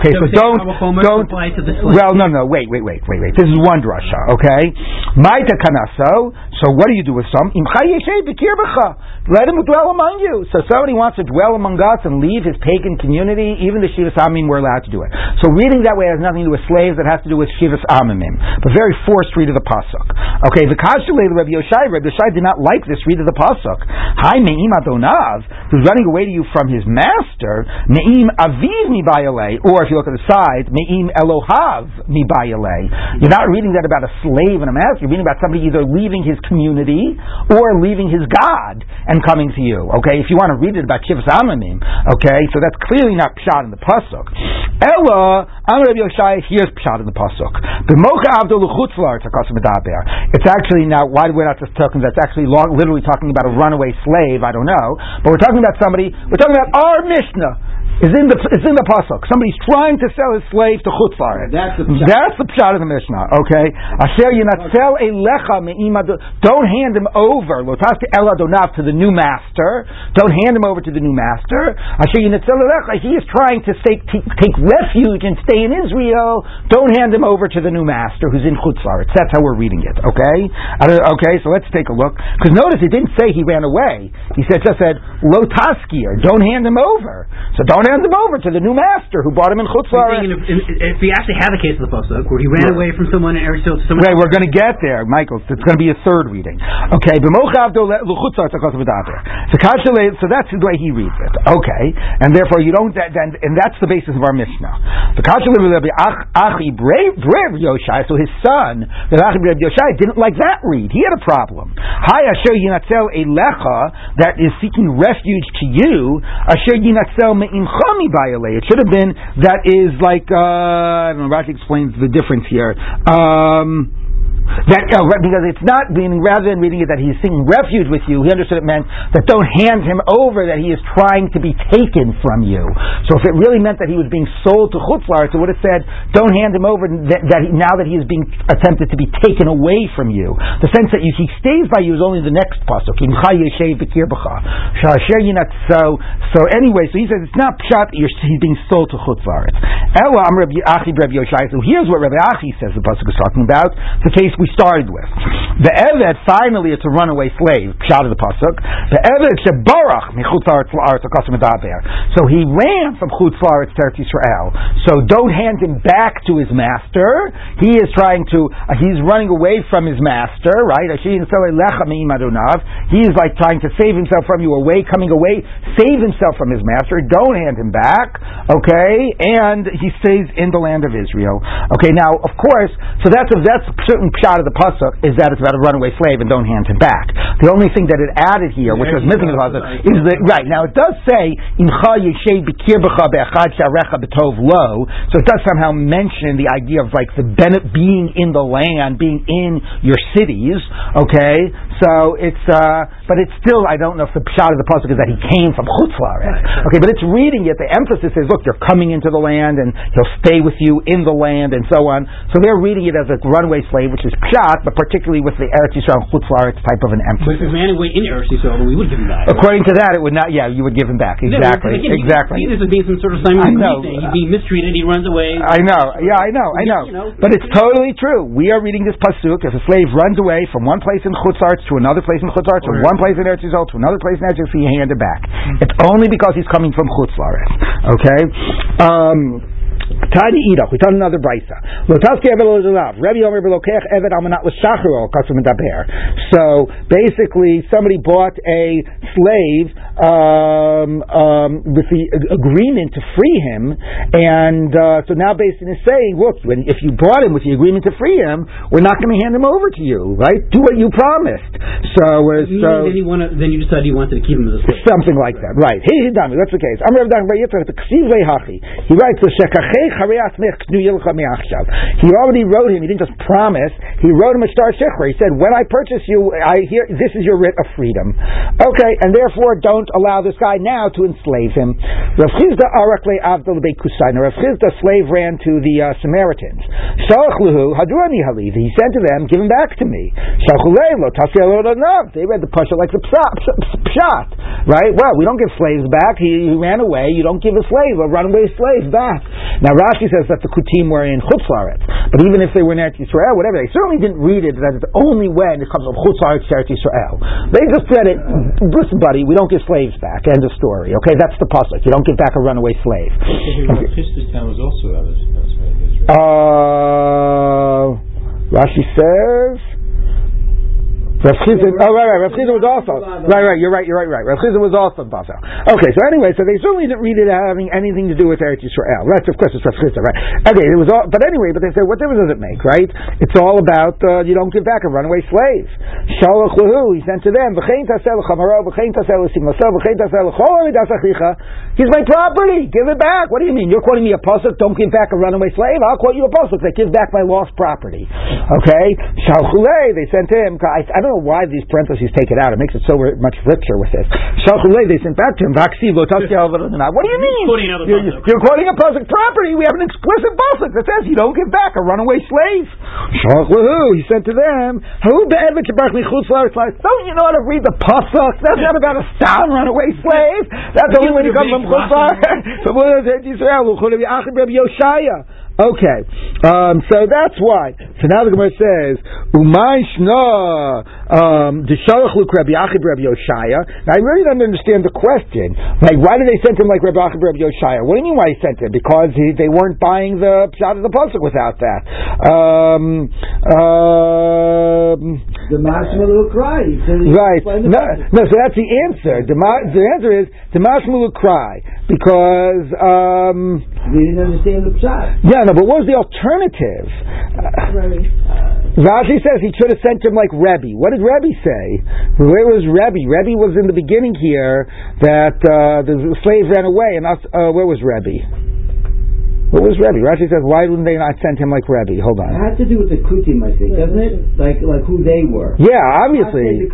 Okay, so, So don't don't. apply to the slave. Well, no, no, wait, wait, wait, wait, wait. This is one drasha. Okay, So what do you do with some? Let him dwell among you. So somebody wants to dwell among us and leave his pagan community. Even the shivas amim, we're allowed to do it. So reading that way has nothing to do with slaves. It has to do with shivas amimim. But very forced read of the pasuk. Okay, the kashrulei Rabbi Yoshai. Rabbi Yoshai did not like this read of the pasuk. Hi me'im adonav, who's running away to you from his master. Me'im aviv Mibayale. Or if you look at the side, me'im elohav Mibayale. You're not reading that about a slave and a master. You're reading about somebody either leaving his community or leaving his God and coming to you. Okay, if you want to read it about Shivas Amamim, okay, so that's clearly not Pshat in the Pasuk. Ella, Amar Rabbi Yoshai, here's Pshat in the Pasuk. It's actually now, why we're not just talking, that's actually long, literally talking about a runaway slave, I don't know, but we're talking about somebody, we're talking about our Mishnah is in the is in the pasuk. Somebody's trying to sell his slave to chutzlaret. That's the pshat. That's the pshat of the Mishnah. Okay, Asher you not sell a lecha me'imad. Don't hand him over lotaske eladonav to the new master. Don't hand him over to the new master. Asher you not sell a lecha. He is trying to stay, take, take refuge and stay in Israel. Don't hand him over to the new master who's in chutzlaret. That's how we're reading it. Okay, okay. So let's take a look. Because notice it didn't say he ran away. He said just said lotaskir. Don't hand him over. So don't hand him over to the new master who bought him in. Thinking if, we actually have a case of the pasuk where he ran Right. away from someone Yisrael to someone Right, we're going to get there, Michael. It's going to be a third reading. Okay, b'mocha avdo le- l'chutzar. So kasha le- so that's the way he reads it. Okay, and therefore you don't. That, then, and that's the basis of our mishnah. The kasha le- Rabbi Ach- achi brave brave Yoshai. So his son, the achi brave Yoshai, didn't like that read. He had a problem. Hi asher yinatzel a lecha that is seeking refuge to you. Asher yinatzel me'imcha mi bayale. It should have been that is like uh, I don't know. Rashi explains the difference here. Um, that uh, because it's not meaning rather than reading it that he's seeking refuge with you, he understood it meant that don't hand him over that he is trying to be taken from you. So if it really meant that he was being sold to chutzlar, it would have said don't hand him over that, that he, now that he is being attempted to be taken away from you. The sense that you, he stays by you is only the next pasuk. So anyway, so he says it's not pshat he's being sold to chutzlar. Ela am Rabbi Achi Rabbi Yoshai. So here's what Rabbi Achi says the pasuk is talking about. The case we started with. The Eved finally it's a runaway slave. Pshat of the pasuk. The Eved shebarach. So he ran from chutz laaretz to Eretz Yisrael. So don't hand him back to his master. He is trying to. Uh, he's running away from his master. Right? He is like trying to save himself from you. Away, coming away. Save himself from his master. Don't hand him back. Okay, and he stays in the land of Israel. Okay, now of course, so that's a, that's certainly pshat of the pasuk is that it's about a runaway slave and don't hand him back. The only thing that it added here, which was missing in the pasuk, is that right now it does say imcha yeshev b'kir b'cha be'achad sharecha b'tov lo, so it does somehow mention the idea of like the benefit being in the land, being in your cities. Okay, so it's uh, but it's still I don't know if the pshat of the pasuk is that he came from chutzlaret. Okay, but it's reading it. The emphasis is look, you're coming into the land and he'll stay with you in the land and so on. So they're reading it as a runaway slave, which is pshat, but particularly with the Eretz Yisrael chutzlaret type of an emphasis. But if he ran away in Eretz Yisrael, we would give him back. According to that, it would not. Yeah, you would give him back. Exactly. Yeah, again, exactly. This as being some sort of Simon I know. thing. He's being mistreated. He runs away. I know. Yeah, I know. I know. You know. But it's totally true. We are reading this pasuk. If a slave runs away from one place in Chutzarts to another place in Chutzarts, from one place in Eretz Yisrael to another place in Eretz Yisrael, you hand it back. It's only because he's coming from Chutzlaret. Okay. Um, Tiny Edach. We tell another brisa. Lotaski Eved Lozulav. Rebbe Omer Belokech Eved Almanat L'Shacharo Kasum Daber. So basically, somebody bought a slave um, um, with the agreement to free him, and uh, so now Basin is saying, look, when, if you bought him with the agreement to free him, we're not going to hand him over to you, right? Do what you promised. So, uh, so then, you wanna, then you decided you wanted to keep him as a slave. Something like that, right? Hey, Hidami, that's the case. I'm Rav Dan Bar Yitzchak, the Ksiv Hachi. He writes, "L'shekachei charei atzmech knu yilcha mi'achshav." He already wrote him. He didn't just promise. He wrote him a star shechra. He said, "When I purchase you, I hear this is your writ of freedom." Okay, and therefore don't allow this guy now to enslave him. Rav Chisda slave ran to the uh, Samaritans. He said to them, "Give him back to me." They read the pasha like the pshat, right? Well, we don't give slaves back. He, he ran away. You don't give a slave, a runaway slave, back. Now Rashi says that the kutim were in Chutzlaret, but even if they were in Eretz Yisrael, whatever, they certainly didn't read it that it's only when it comes from Chutzlaret to Eretz Yisrael. They just said it. Listen, buddy, we don't give slaves back. End of story. Okay, that's the pasuk. You don't give back a runaway slave. Christus town was also out of that's why it was Uh, Rashi says. Rav oh right, right. Rav was also right, right. You're right. You're right. Right. Rav was also Bavel. Okay. So anyway, so they certainly didn't read it having anything to do with Eretz Yisrael. Right. Of course, it's Rav Chizin. Right. Okay. It was all. But anyway, but they said, what difference does it make? Right. It's all about uh, you don't give back a runaway slave. Shalach lehu. He sent to them. He's my property. Give it back. What do you mean? You're quoting me a pasuk. Don't give back a runaway slave. I'll quote you a pasuk that give back my lost property. Okay. Shalchulei. They sent him. I, I don't know why these parentheses take it out. It makes it so much richer with this. Shalchulei. They sent back to him. Vaksiv lo tasya What do you mean? Quoting You're, you're quoting a pasuk property. We have an explicit pasuk that says you don't give back a runaway slave. Shalchulei. He said to them, Who be'evet shebarach mi chutz la'aretz la'aretz? Don't you know how to read the pasuk? That's not about a stam runaway slave. That's only when you come from chutz. From Eretz Yisrael. L'chol Achim Rabbi Yoshaya. Okay, um, so that's why. So now the Gemara says, "Umay shna um, deshalach luk Rabbi Achib Rabbi Yoshaya." Now I really don't understand the question. Like, why did they send him like Rabbi Achib Rabbi Yoshaya? What do you mean why he sent him? Because he, they weren't buying the shot of the pasuk without that. Um, um, The Mashmalu cry. He said he Right. No, no, so that's the answer. The, the answer is the mashmulu cry because um, They didn't understand the pshat. yeah, no. But what was the alternative? Uh, Rashi says he should have sent him like Rebbe. What did Rebbe say? Where was Rebbe? Rebbe was in the beginning here that uh, the slave ran away, and us, uh, where was Rebbe? What was Rebbe? Rashi says, why wouldn't they not send him like Rebbe? Hold on. It has to do with the kutim, I think, doesn't it? Like like who they were. Yeah, obviously.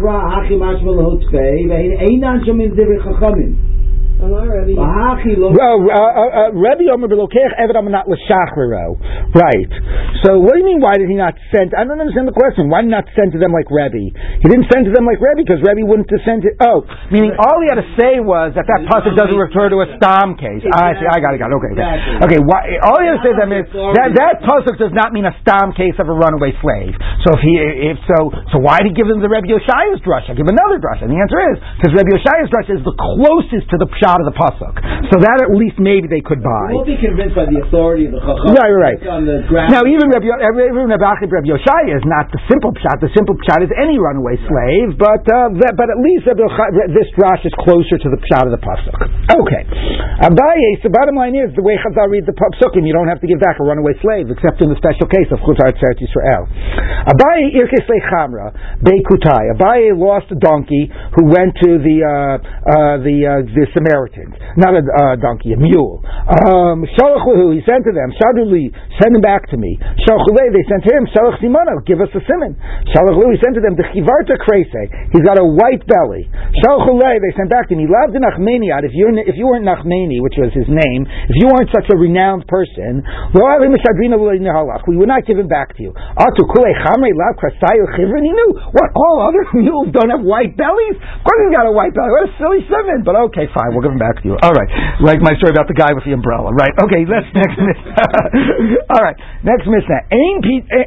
Well, uh, uh, uh, Rebbe Omer Belokech Eved Amanat L'Shachrero. Right. So what do you mean? Why did he not send? I don't understand the question. Why not send to them like Rebbe? He didn't send to them like Rebbe because Rebbe wouldn't have sent it. Oh, meaning all he had to say was that that pasuk doesn't refer to a stam case. I see. I got it. Got it. Okay. Okay. Okay why, all he had to say to them is that that pasuk does not mean a stam case of a runaway slave. So if he, if so, so why did he give them the Rebbe Yoshia's drush? Give him another drush. And the answer is because Rebbe Yoshia's drush is the closest to the pshat of the pasuk. So that at least maybe they could buy. We'll be convinced by the authority of the chacham. Right, right, right. On the ground. Now, even Rabbi, even Rabbi Rabbi Yoshaya is not the simple pshat. The simple pshat is any runaway slave, but uh, that, but at least this drash is closer to the pshat of the pasuk. Okay, Abaye. So, bottom line is the way Chazal reads the psukim, you don't have to give back a runaway slave, except in the special case of Chutar Tzeret Yisrael. Abaye irkes lechamra beikutai. Abaye lost a donkey who went to the uh, uh, the uh, the Samaritans, not a uh, donkey, a mule. Um, he sent to them, Shaduli, send him back to me. Shalchule, they sent to him, Shalach Simona, give us a simon. Shalach he sent to them, the Chivarta Krese, he's got a white belly. Shalchule, they sent back to me, Lavda Nachmaniad, if you if you weren't Nachmani, which was his name, if you weren't such a renowned person, we would not give him back to you. He knew. What, all other [LAUGHS] mules don't have white bellies? Of course he's got a white belly. What a silly simon. But okay, fine, give him back to you. All right. Like my story about the guy with the umbrella, right? Okay, let's [LAUGHS] next [LAUGHS] All right, next Mishnah. Ain,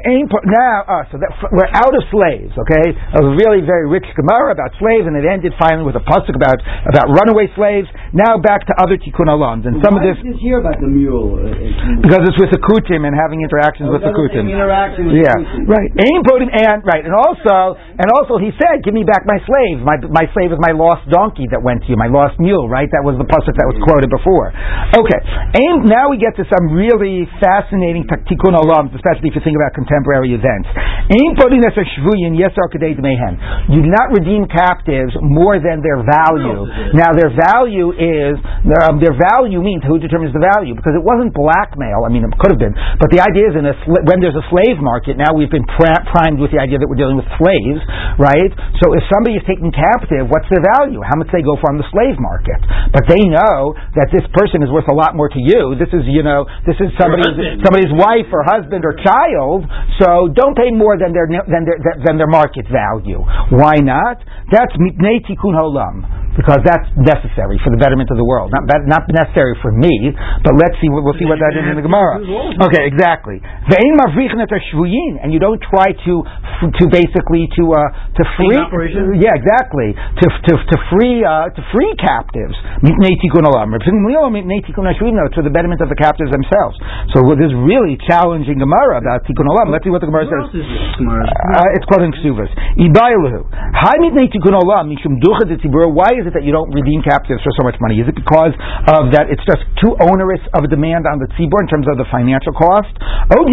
ain, now, uh, so that, we're out of slaves, okay? A really very rich Gemara about slaves, and it ended finally with a pasuk about, about runaway slaves. Now back to other tikkun alams. And some Why of this. is here about the mule? Uh, because it's with the kutim and having interactions Oh, with the kutim. interaction with yeah, kutim. right. Ain podim and right, and also and also he said, "Give me back my slave. My my slave is my lost donkey that went to you, my lost mule." Right? That was the pasuk that was quoted before. Okay. Ain. Now we get to some really fascinating tikkun olams, especially if you think about contemporary events. Ain podim as a shvuyin yesar kadei mehem. You do not redeem captives more than their value. Now their value is um, their value means who determines the value because it wasn't blackmail. I mean, it could have been, but the idea is in a sl- when there's a slave market. Now we've been pra- primed with the idea that we're dealing with slaves, right? So if somebody is taken captive, what's their value? How much they go for on the slave market? But they know that this person is worth a lot more to you. This is you know this is somebody's somebody's wife or husband or child. So don't pay more than their than their than their market value. Why not? That's mitnei tikkun holam because that's necessary for the betterment of the world. Not, that, not necessary for me, but let's see. We'll see what that is in the Gemara. Okay, exactly. Ve'ein mavrichin et shvuyin, and you don't try to to basically to uh, to free. Yeah, exactly. To to to free uh, to free captives. Mitnei tikkun olam. Mitnei tikkun hashvuyin, no, to the betterment of the captives themselves. So this really challenging Gemara about tikkun olam. Let's see what the Gemara says. else is this Gemara? Uh, it's quoting Ksuvas. Ibailahu. Hai mitnei tikkun olam mishum ducha detzibur. Why is it that you don't redeem captives for so much money? Is it because of that it's just too onerous of a demand on the tzibur in terms of the financial cost? Oh,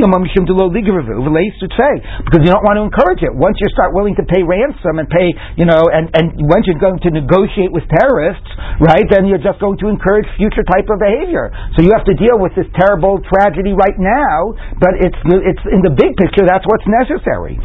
say because you don't want to encourage it. Once you start willing to pay ransom and pay, you know, and and once you're going to negotiate with terrorists, right? Then you're just going to encourage future type of behavior. So you have to deal with this terrible tragedy right now, but it's it's in the big picture that's what's necessary.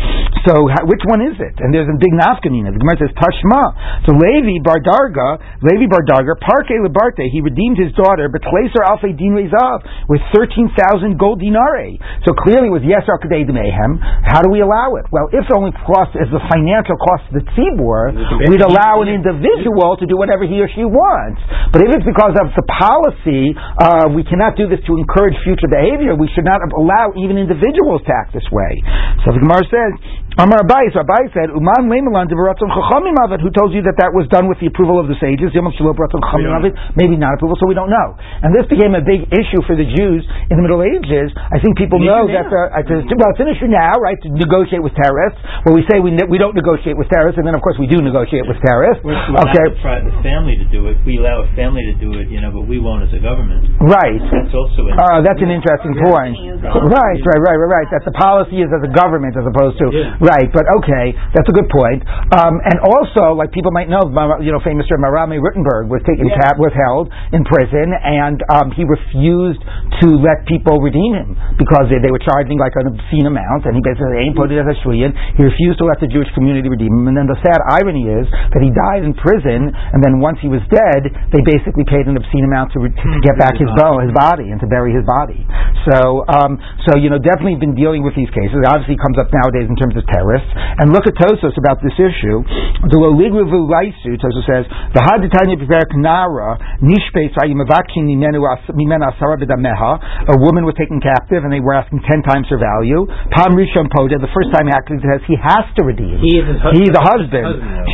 So which one is it? And there's a big nafkamina. The Gemara says Tashma. So Levi Bar Darga, Levi Bar Darga, Parke Lebarte, he redeemed his daughter, but Tleser Alfe Din Rezav with thirteen thousand gold dinare. So clearly with Yes Arkadei Mehem, how do we allow it? Well, if the only cost is the financial cost of the tzibur, we'd allow an individual to do whatever he or she wants. But if it's because of the policy, uh, we cannot do this to encourage future behavior. We should not allow even individuals to act this way. So the Gemara says, Amar Abaye, so Abaye said, Uman Devaratzon Chachamim Avid, who told you that that was done with the approval of the sages? Yom Shelo Baratzon Chachamim Avid, maybe not approval, so we don't know. And this became a big issue for the Jews in the Middle Ages. I think people know that, uh, well, it's an issue now, right, to negotiate with terrorists, where we say we, ne- we don't negotiate with terrorists, and then of course we do negotiate with terrorists. We're allow Okay, the, pri- the family to do it. We allow a family to do it, you know, but we won't as a government. right. That's also an Uh, that's an interesting point. Right, right, right, right, right. That the policy is as a government as opposed to. Right. But okay, that's a good point. Um, and also, like people might know, you know, famous Rabbi Marami Rothenburg was taken Yeah. cap, was held in prison, and um, he refused to let people redeem him because they, they were charging like an obscene amount, and he basically ain't put it as a shliyan. He refused to let the Jewish community redeem him. And then the sad irony is that he died in prison, and then once he was dead, they basically paid an obscene amount to, re- to, get back his bone, his body, and to bury his body. So, um, so you know, definitely been dealing with these cases. It obviously comes up nowadays in terms of And look at Tosfos about this issue. The Loligrivu Laisu, Tosfos says, the Haditanya Piverik Nara, Nishpe Sayimavakin Mimena Asara Bidameha, a woman was taken captive and they were asking ten times her value. Pam Rishon Poda, the first time actually says he has to redeem. He is husband. He's the husband.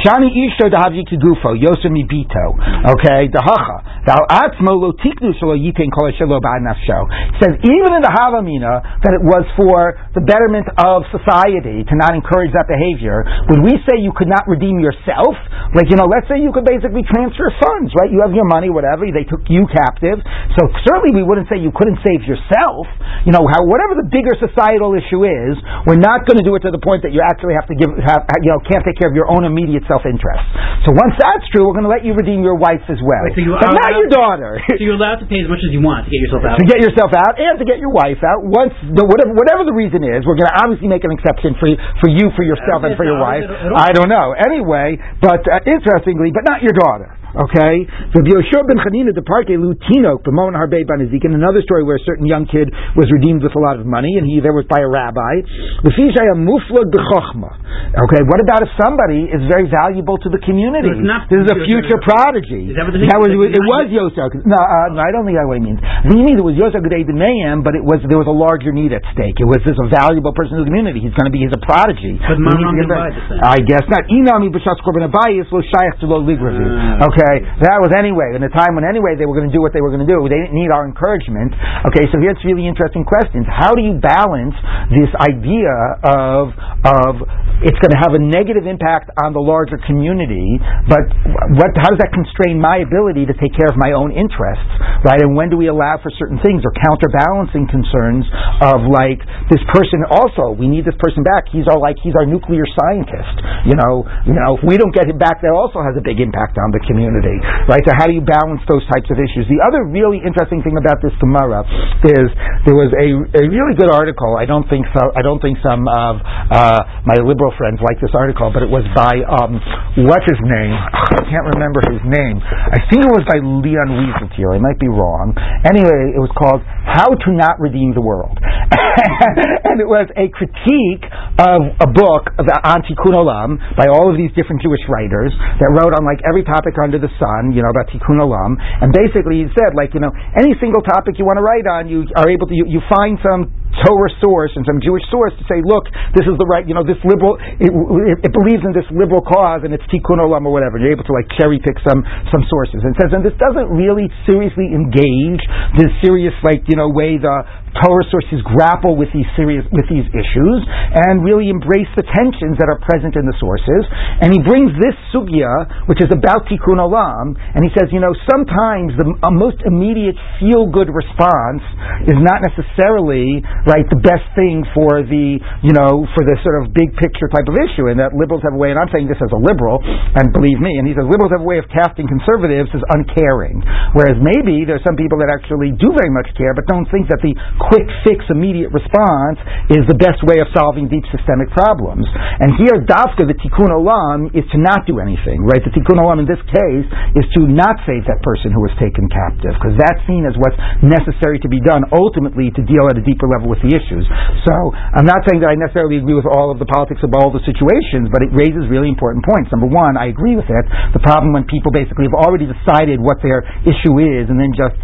Shani Ishto Dahavji Kigufo, Yosemi Bito. Okay, Dahacha. Thou Atzmo Lo Tiknu Shalo Yitin Kol Nafsho. He says, even in the Havamina, that it was for the betterment of society to not encourage that behavior, would we say you could not redeem yourself? Like, you know, let's say you could basically transfer funds, right? You have your money, whatever, they took you captive. So certainly we wouldn't say you couldn't save yourself. You know, how, whatever the bigger societal issue is, we're not going to do it to the point that you actually have to give, have, you know, can't take care of your own immediate self-interest. So once that's true, we're going to let you redeem your wife as well, Wait, so you but not your daughter. [LAUGHS] So you're allowed to pay as much as you want to get yourself out. to get yourself out and to get your wife out. Once the, whatever whatever the reason is, we're going to obviously make an exception for for you, for yourself, and for your wife. I don't know. Anyway, but uh, interestingly, but not your daughter. Okay, so Yoshua ben Chanina de Parke Lutinok b'mon harbe banazik. And another story where a certain young kid was redeemed with a lot of money, and he there was by a rabbi. L'fishaya muflag b'chochma. Okay, what about if somebody is very valuable to the community? So it's not this is a future prodigy. Is that what the was it was Yosef. No, uh, no, I don't think that's what he means. He means it was Yosef Gedei Mayim, but it was there was a larger need at stake. It was this a valuable person in the community. He's going to be he's a prodigy. But We need to Maram get didn't buy the thing. I guess not. Inami b'shas korban abayis lo shayach to lo ligravi. Ah. Okay, that was anyway in a time when anyway they were going to do what they were going to do. They didn't need our encouragement. Okay, so here's really interesting questions. How do you balance this idea of of it's going to have a negative impact on the larger community, but what how does that constrain my ability to take care of my own interests, right? And when do we allow for certain things or counterbalancing concerns of like this person also we need this person back. He's our like he's our nuclear scientist. You know, you know if we don't get him back, that also has a big impact on the community, right? So how do you balance those types of issues? The other really interesting thing about this Gemara is there was a, a really good article. I don't think so. I don't think some of uh, my liberal friends like this article, but it was by um, what's his name? I can't remember his name. I think it was by Leon Wieseltier. I might be wrong. Anyway, it was called "How to Not Redeem the World," [LAUGHS] and it was a critique of a book of on Tikkun Olam by all of these different Jewish writers that wrote on like every topic under the sun, you know, about Tikkun Olam. And basically, he said like you know any single topic you want to write on, you are able to you, you find some Torah source and some Jewish source to say, look, this is the right, you know, this liberal, it, it, it believes in this liberal cause and it's tikkun olam or whatever. You're able to like cherry pick some some sources and says, and this doesn't really seriously engage the serious like you know way the Torah sources grapple with these serious with these issues and really embrace the tensions that are present in the sources. And he brings this sugya, which is about tikkun olam, and he says, you know, sometimes the most immediate feel good response is not necessarily right the best thing for the you know for the sort of big picture type of issue, and that liberals have a way. And I'm saying this as a liberal, and believe me, and he says liberals have a way of casting conservatives as uncaring, whereas maybe there are some people that actually do very much care, but don't think that the quick fix, immediate response is the best way of solving deep systemic problems. And here, Dafka, the Tikkun Olam, is to not do anything, right? The Tikkun Olam in this case is to not save that person who was taken captive, because that's seen as what's necessary to be done ultimately to deal at a deeper level with the issues. So I'm not saying that I necessarily agree with all of the politics of all the situations, but it raises really important points. Number one, I agree with it. The problem when people basically have already decided what their issue is and then just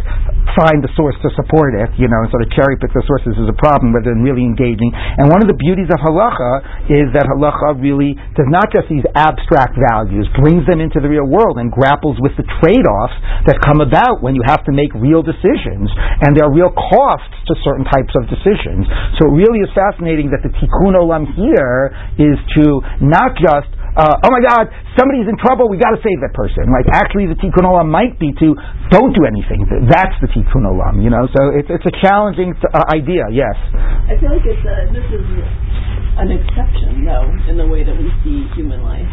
find the source to support it, you know, and sort of cherry pick the sources is a problem rather than really engaging. And one of the beauties of halacha is that halacha really does not just these abstract values, brings them into the real world and grapples with the trade-offs that come about when you have to make real decisions. And there are real costs to certain types of decisions. So it really is fascinating that the tikkun olam here is to not just uh, oh my God, somebody's in trouble. We got to save that person. Like actually, the tikkun olam might be to don't do anything. That's the tikkun olam, you know. So it's it's a challenging uh, idea. Yes. I feel like it's a, this is an exception, though, in the way that we see human life.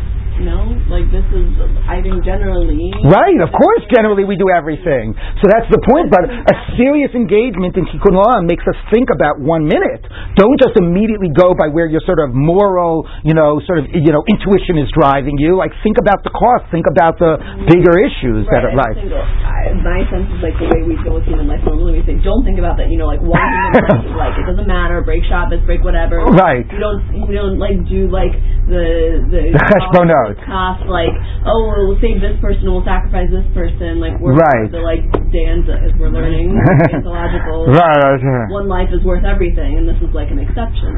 Like this is, I think, generally. Right, of course, generally we do everything. So that's the point. But a serious engagement in Tikkun Olam makes us think about one minute. Don't just immediately go by where your sort of moral, you know, sort of, you know, intuition is driving you. Like, think about the cost. Think about the bigger issues that are Right, right. I my sense is like the way we deal with human life normally. We say, don't think about that. You know, like one thing in life is like it doesn't matter. Break Shabbos, break whatever. Right. You don't. You don't like do like the the. The cheshbonot. Cost like oh we'll save this person, we'll sacrifice this person. Like we're Right. the like danza as we're learning [LAUGHS] anthological. Right, right, right. One life is worth everything, and this is like an exception.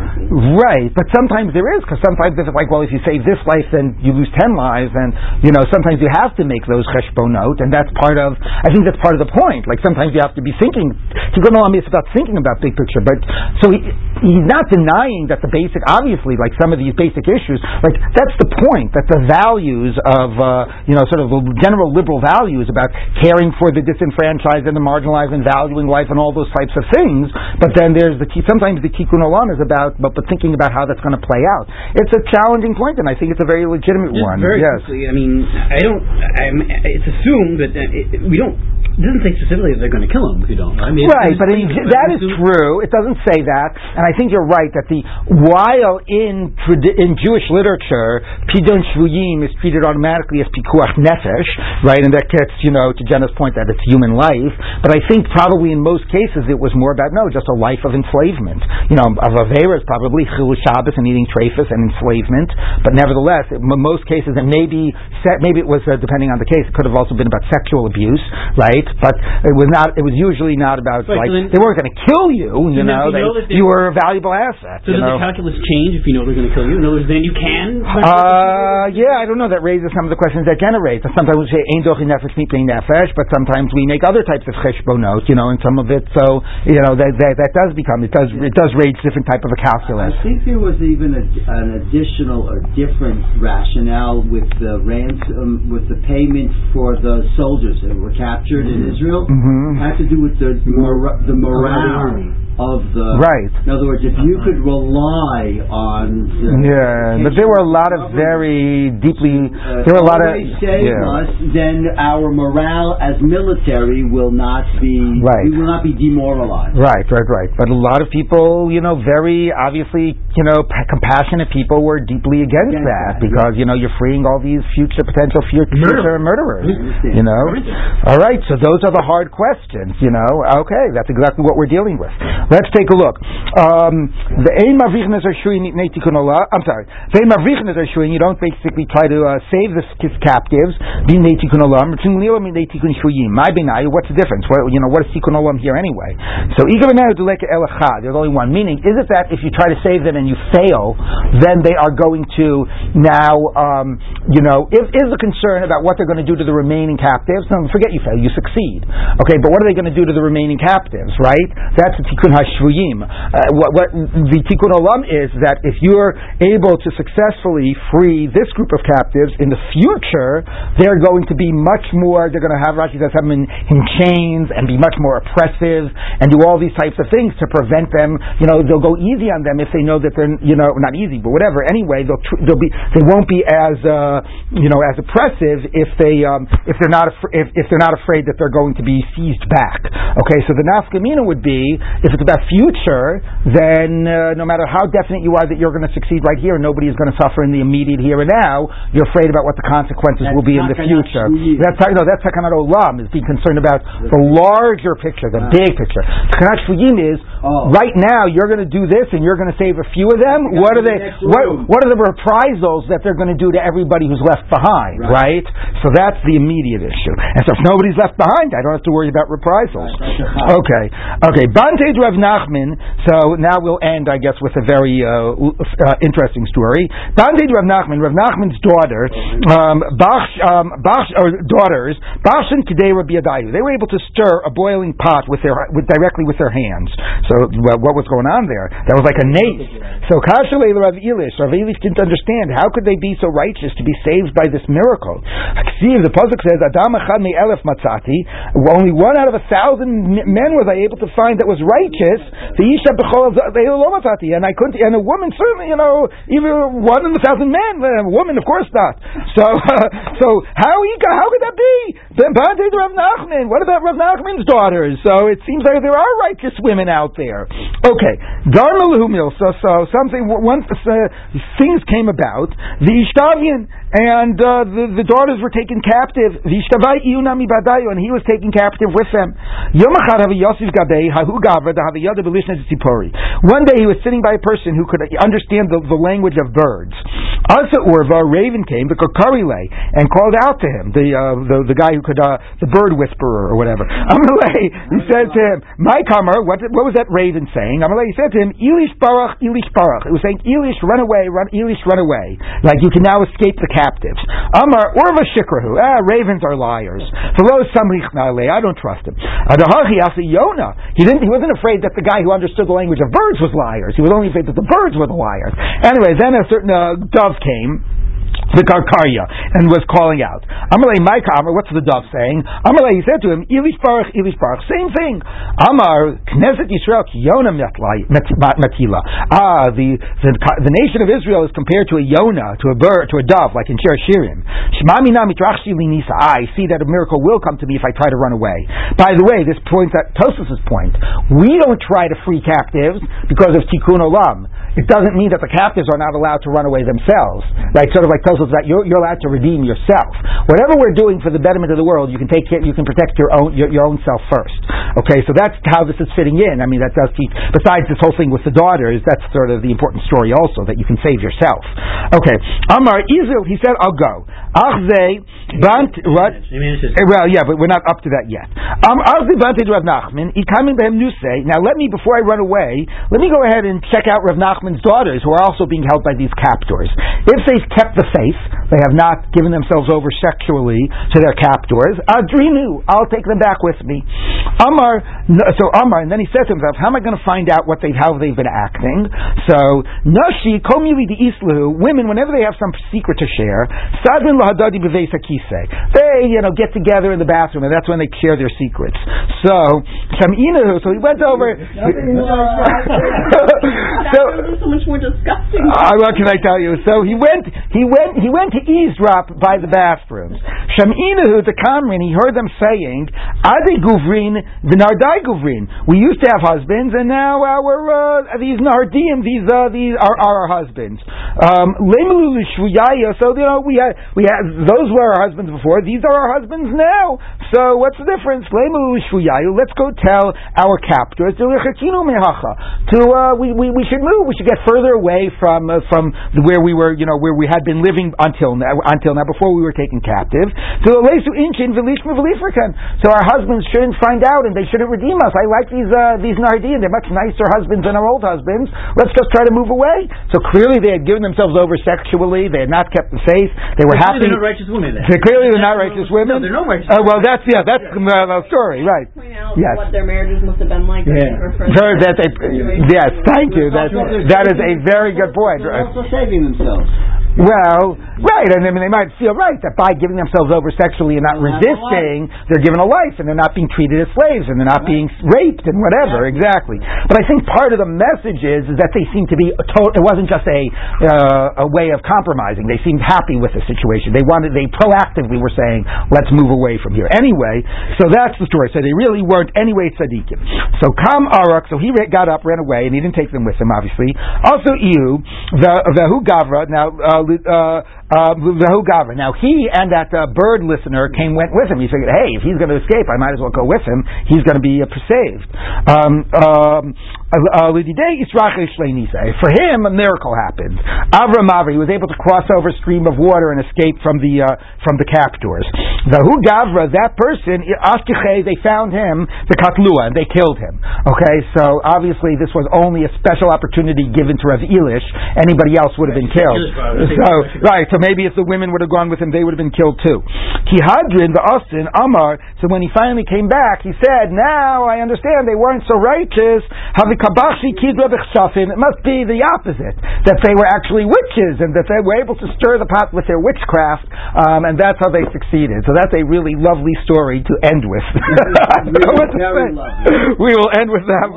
Right, but sometimes there is because sometimes it's like, well, if you save this life, then you lose ten lives, and you know sometimes you have to make those cheshbonot, and that's part of. I think that's part of the point. Like sometimes you have to be thinking. Tikkun is about thinking about big picture, but so he, he's not denying that the basic, obviously, like some of these basic issues, like that's the point. That the the values of, uh, you know, sort of general liberal values about caring for the disenfranchised and the marginalized and valuing life and all those types of things. But then there's the key. sometimes the tikkun olam is about, but, but thinking about how that's going to play out. It's a challenging point, and I think it's a very legitimate Just one. Very yes. quickly, I mean, I don't. I'm, it's assumed that uh, it, we don't. It doesn't say specifically that they're going to kill him if you don't. I mean, Right, but assumed- that is true. It doesn't say that, and I think you're right that the while in in Jewish literature, pidyon shvuyim is treated automatically as pikuach nefesh, right, and that gets you know to Jenna's point that it's human life. But I think probably in most cases it was more about no, just a life of enslavement. You know, of is probably chilul Shabbos and eating treifus and enslavement, but nevertheless, in most cases, and maybe maybe it was uh, depending on the case, it could have also been about sexual abuse, right? But it was not. It was usually not about Right, like so then- they weren't going to kill you. You then know, if you they, know they- you were a valuable asset. So you does know? the calculus change if you know they're going to kill you? In other words, then you can. Uh, yeah, I don't know. That raises some of the questions that generate. Sometimes we say "ein dochi nefesh mipnei nefesh," but sometimes we make other types of cheshbonot, you know, and some of it. So you know that that, that does become it does it does raise different type of a calculus. I think there was even a, an additional or different rationale with the ransom, with the payment for the soldiers that were captured in Israel. Mhm. Had to do with the mor- the morale of the. Right. In other words, if you could rely on. The Yeah, but there were a lot of very deeply. uh, There were a lot of. save yeah. us, then our morale as military will not be. Right. We will not be demoralized. Right, right, right. But a lot of people, you know, very obviously, you know, p- compassionate people were deeply against Against that that, because you know you're freeing all these future potential future, future murderers. You know. All right, so those are the hard questions. You know. Okay, that's exactly what we're dealing with. Let's take a look. Um, the aim of. I'm sorry. The aim of are shuin. You don't basically try to uh, save the captives. What's the difference? What, you know, what is tikkun olam here anyway? So elachad. There's only one. Meaning, is it that if you try to save them and you fail, then they are going to now, um, you know, if is the concern about what they're going to do to the remaining captives? No, forget you fail. You succeed. Okay, but what are they going to do to the remaining captives? Right? That's the tikkun hashvuyim. Uh, what, what the tikkun olam is that if you're able to successfully free this group of captives in the future, they're going to be much more. They're going to have Rashi says have them in, in chains and be much more oppressive and do all these types of things to prevent them. You know, they'll go easy on them if they know that they're you know not easy, but whatever. Anyway, they'll tr- they'll be they won't be as uh, you know as oppressive if they um, if they're not af- if, if they're not afraid that they're going to be seized back. Okay, so the nafkamina would be if it's about future, then uh, no matter how definite you are that you're going to succeed right here, nobody is going to suffer in the immediate here and now. You're afraid about what the consequences That's will be in the future. That's how, no, that's takanat olam is being concerned about the larger picture, the big picture. Takanat shvuyim is Oh. right now you're going to do this and you're going to save a few of them. What are the they? What what are the reprisals that they're going to do to everybody who's left behind? Right. Right. So that's the immediate issue. And so if nobody's left behind, I don't have to worry about reprisals. Right, Okay. Okay. Bante Rav Nachman. So now we'll end, I guess, with a very uh, uh, interesting story. Bante Rav Nachman. Rav Nachman's daughter, um, Bach, um, Bach, or daughters, Bach and Kedei Rabbi Adayu. They were able to stir a boiling pot with their with, directly with their hands. So well, what was going on there? That was like a nace. So Kasha Rav Elish. Rav Elish didn't understand how could they be so righteous to be saved by this miracle. See, the pasuk says, "Adam echad elef matzati." Only one out of a thousand men was I able to find that was righteous. The isha b'chol lo matzati, and I couldn't. And a woman certainly, you know, even one in a thousand men. A woman, of course not. So, [LAUGHS] so how he how could that be? Then Rav Nachman. What about Rav Nachman's daughters? So it seems like there are righteous women out there. Okay, Darmalu Milsa. So something once uh, things came about. The Ishtavian and uh, the, the daughters were taken captive. And he was taken captive with them. One day he was sitting by a person who could understand the, the language of birds. Asa Urva, a raven came, the Kokarile, and called out to him, the uh, the, the guy who could, uh, the bird whisperer or whatever. [LAUGHS] Amalei, he said to him, My comer, what, what was that raven saying? Amalei, said to him, Elish Barach, Elish Barach. It was saying, Elish, run away, run, Elish, run away. Like you can now escape the captives. Amar, Urva Shikrahu, ah, ravens are liars. I don't trust him. Yona, he didn't, he wasn't afraid that the guy who understood the language of birds was liars. He was only afraid that the birds were the liars. Anyway, then a certain uh, dove came the Karkarya, and was calling out. Amalei my Amar, what's the dove saying? Amalei, he said to him, Ilish Baruch, Ilish Baruch, same thing. Amar, Knesset Yisrael, Yona Matila. Ah, the, the, the nation of Israel is compared to a Yona, to a bird, to a dove, like in Shir Shirim. Shmamina mitrachshi linisa. I see that a miracle will come to me if I try to run away. By the way, this points at Tosfos' point. We don't try to free captives because of Tikkun Olam it doesn't mean that the captives are not allowed to run away themselves. Right? Sort of like tells us that you're, you're allowed to redeem yourself. Whatever we're doing for the betterment of the world, you can take care, you can protect your own your, your own self first. Okay, so that's how this is fitting in. I mean, that does teach. Besides this whole thing with the daughters, that's sort of the important story also that you can save yourself. Okay, Amar Israel, he said, "I'll go." Achze bant what? Eh, well, yeah, but we're not up to that yet. Um, Achze banted Rav Nachman. He coming to him say. Now, let me before I run away, let me go ahead and check out Rav Nachman Nachman's daughters, who are also being held by these captors. If they've kept the faith, they have not given themselves over sexually to their captors, Adrinu, I'll take them back with me. Amar, so Amar, and then he said to himself, how am I going to find out what they how they've been acting? So, Nashi, Komili the Islahu, women, whenever they have some secret to share, Sadrin Lahadadi They, you know, get together in the bathroom, and that's when they share their secrets. So, Shaminahu, so he went over. [LAUGHS] so, so much more disgusting. Uh, what can I tell you? So he went, he went, he went to eavesdrop by the bathrooms. Shaminahu, the Kamrin, he heard them saying, "Adi Guvrin, the Nardai Guvrin. We used to have husbands, and now our uh, these Nardim, these uh, these are, are our husbands. Um, so you know we had we had those were our husbands before. These are our husbands now. So what's the difference? Let's go tell our captors to uh, we, we we should move. We should get further away from uh, from where we were, you know, where we had been living until now, until now, before we were taken captive. So our husbands shouldn't find out, and they shouldn't redeem us. I like these uh, these Nardim. They're much nicer husbands than our old husbands. Let's just try to move away. So clearly, they had given themselves over sexually. They had not kept the faith. They were happy. They're not righteous women. Then. So clearly, they're not righteous women. No, they're no righteous. Uh, well, that's yeah, that's the uh, story, right? Point out yes. what their marriages must have been like. Yeah. that they, yes, thank you. That that is a very good point. They're also saving themselves. Well, right, and I mean they might feel right that by giving themselves over sexually and not they'll resisting, they're given a life and they're not being treated as slaves and they're not right. being raped and whatever. Exactly. But I think part of the message is is that they seem to be a to- it wasn't just a uh, a way of compromising. They seemed happy with the situation. They wanted they proactively were saying, let's move away from here. Anyway, so that's the story. So they really weren't anyway tzaddikim. So Kam Arak, so he got up, ran away, and he didn't take them with him, obviously. Also Iu, the the Gavra. Now. Uh, uh, uh, now he and that uh, bird listener came went with him. He figured, hey, if he's going to escape, I might as well go with him. He's going to be uh, saved. Um, um, uh, for him, a miracle happened. Avram Avri was able to cross over a stream of water and escape from the uh, from the captors. The Gavra, that person, they found him, the Katlua, and they killed him. Okay, so obviously this was only a special opportunity given to Rav Elish. Anybody else would have been killed. So right, so maybe if the women would have gone with him, they would have been killed too. Kihadrin, the Austin, Amar. So when he finally came back, he said, "Now I understand they weren't so righteous. It must be the opposite that they were actually witches and that they were able to stir the pot with their witchcraft, um, and that's how they succeeded. So that's a really lovely story to end with. [LAUGHS] [LAUGHS] we will end with that.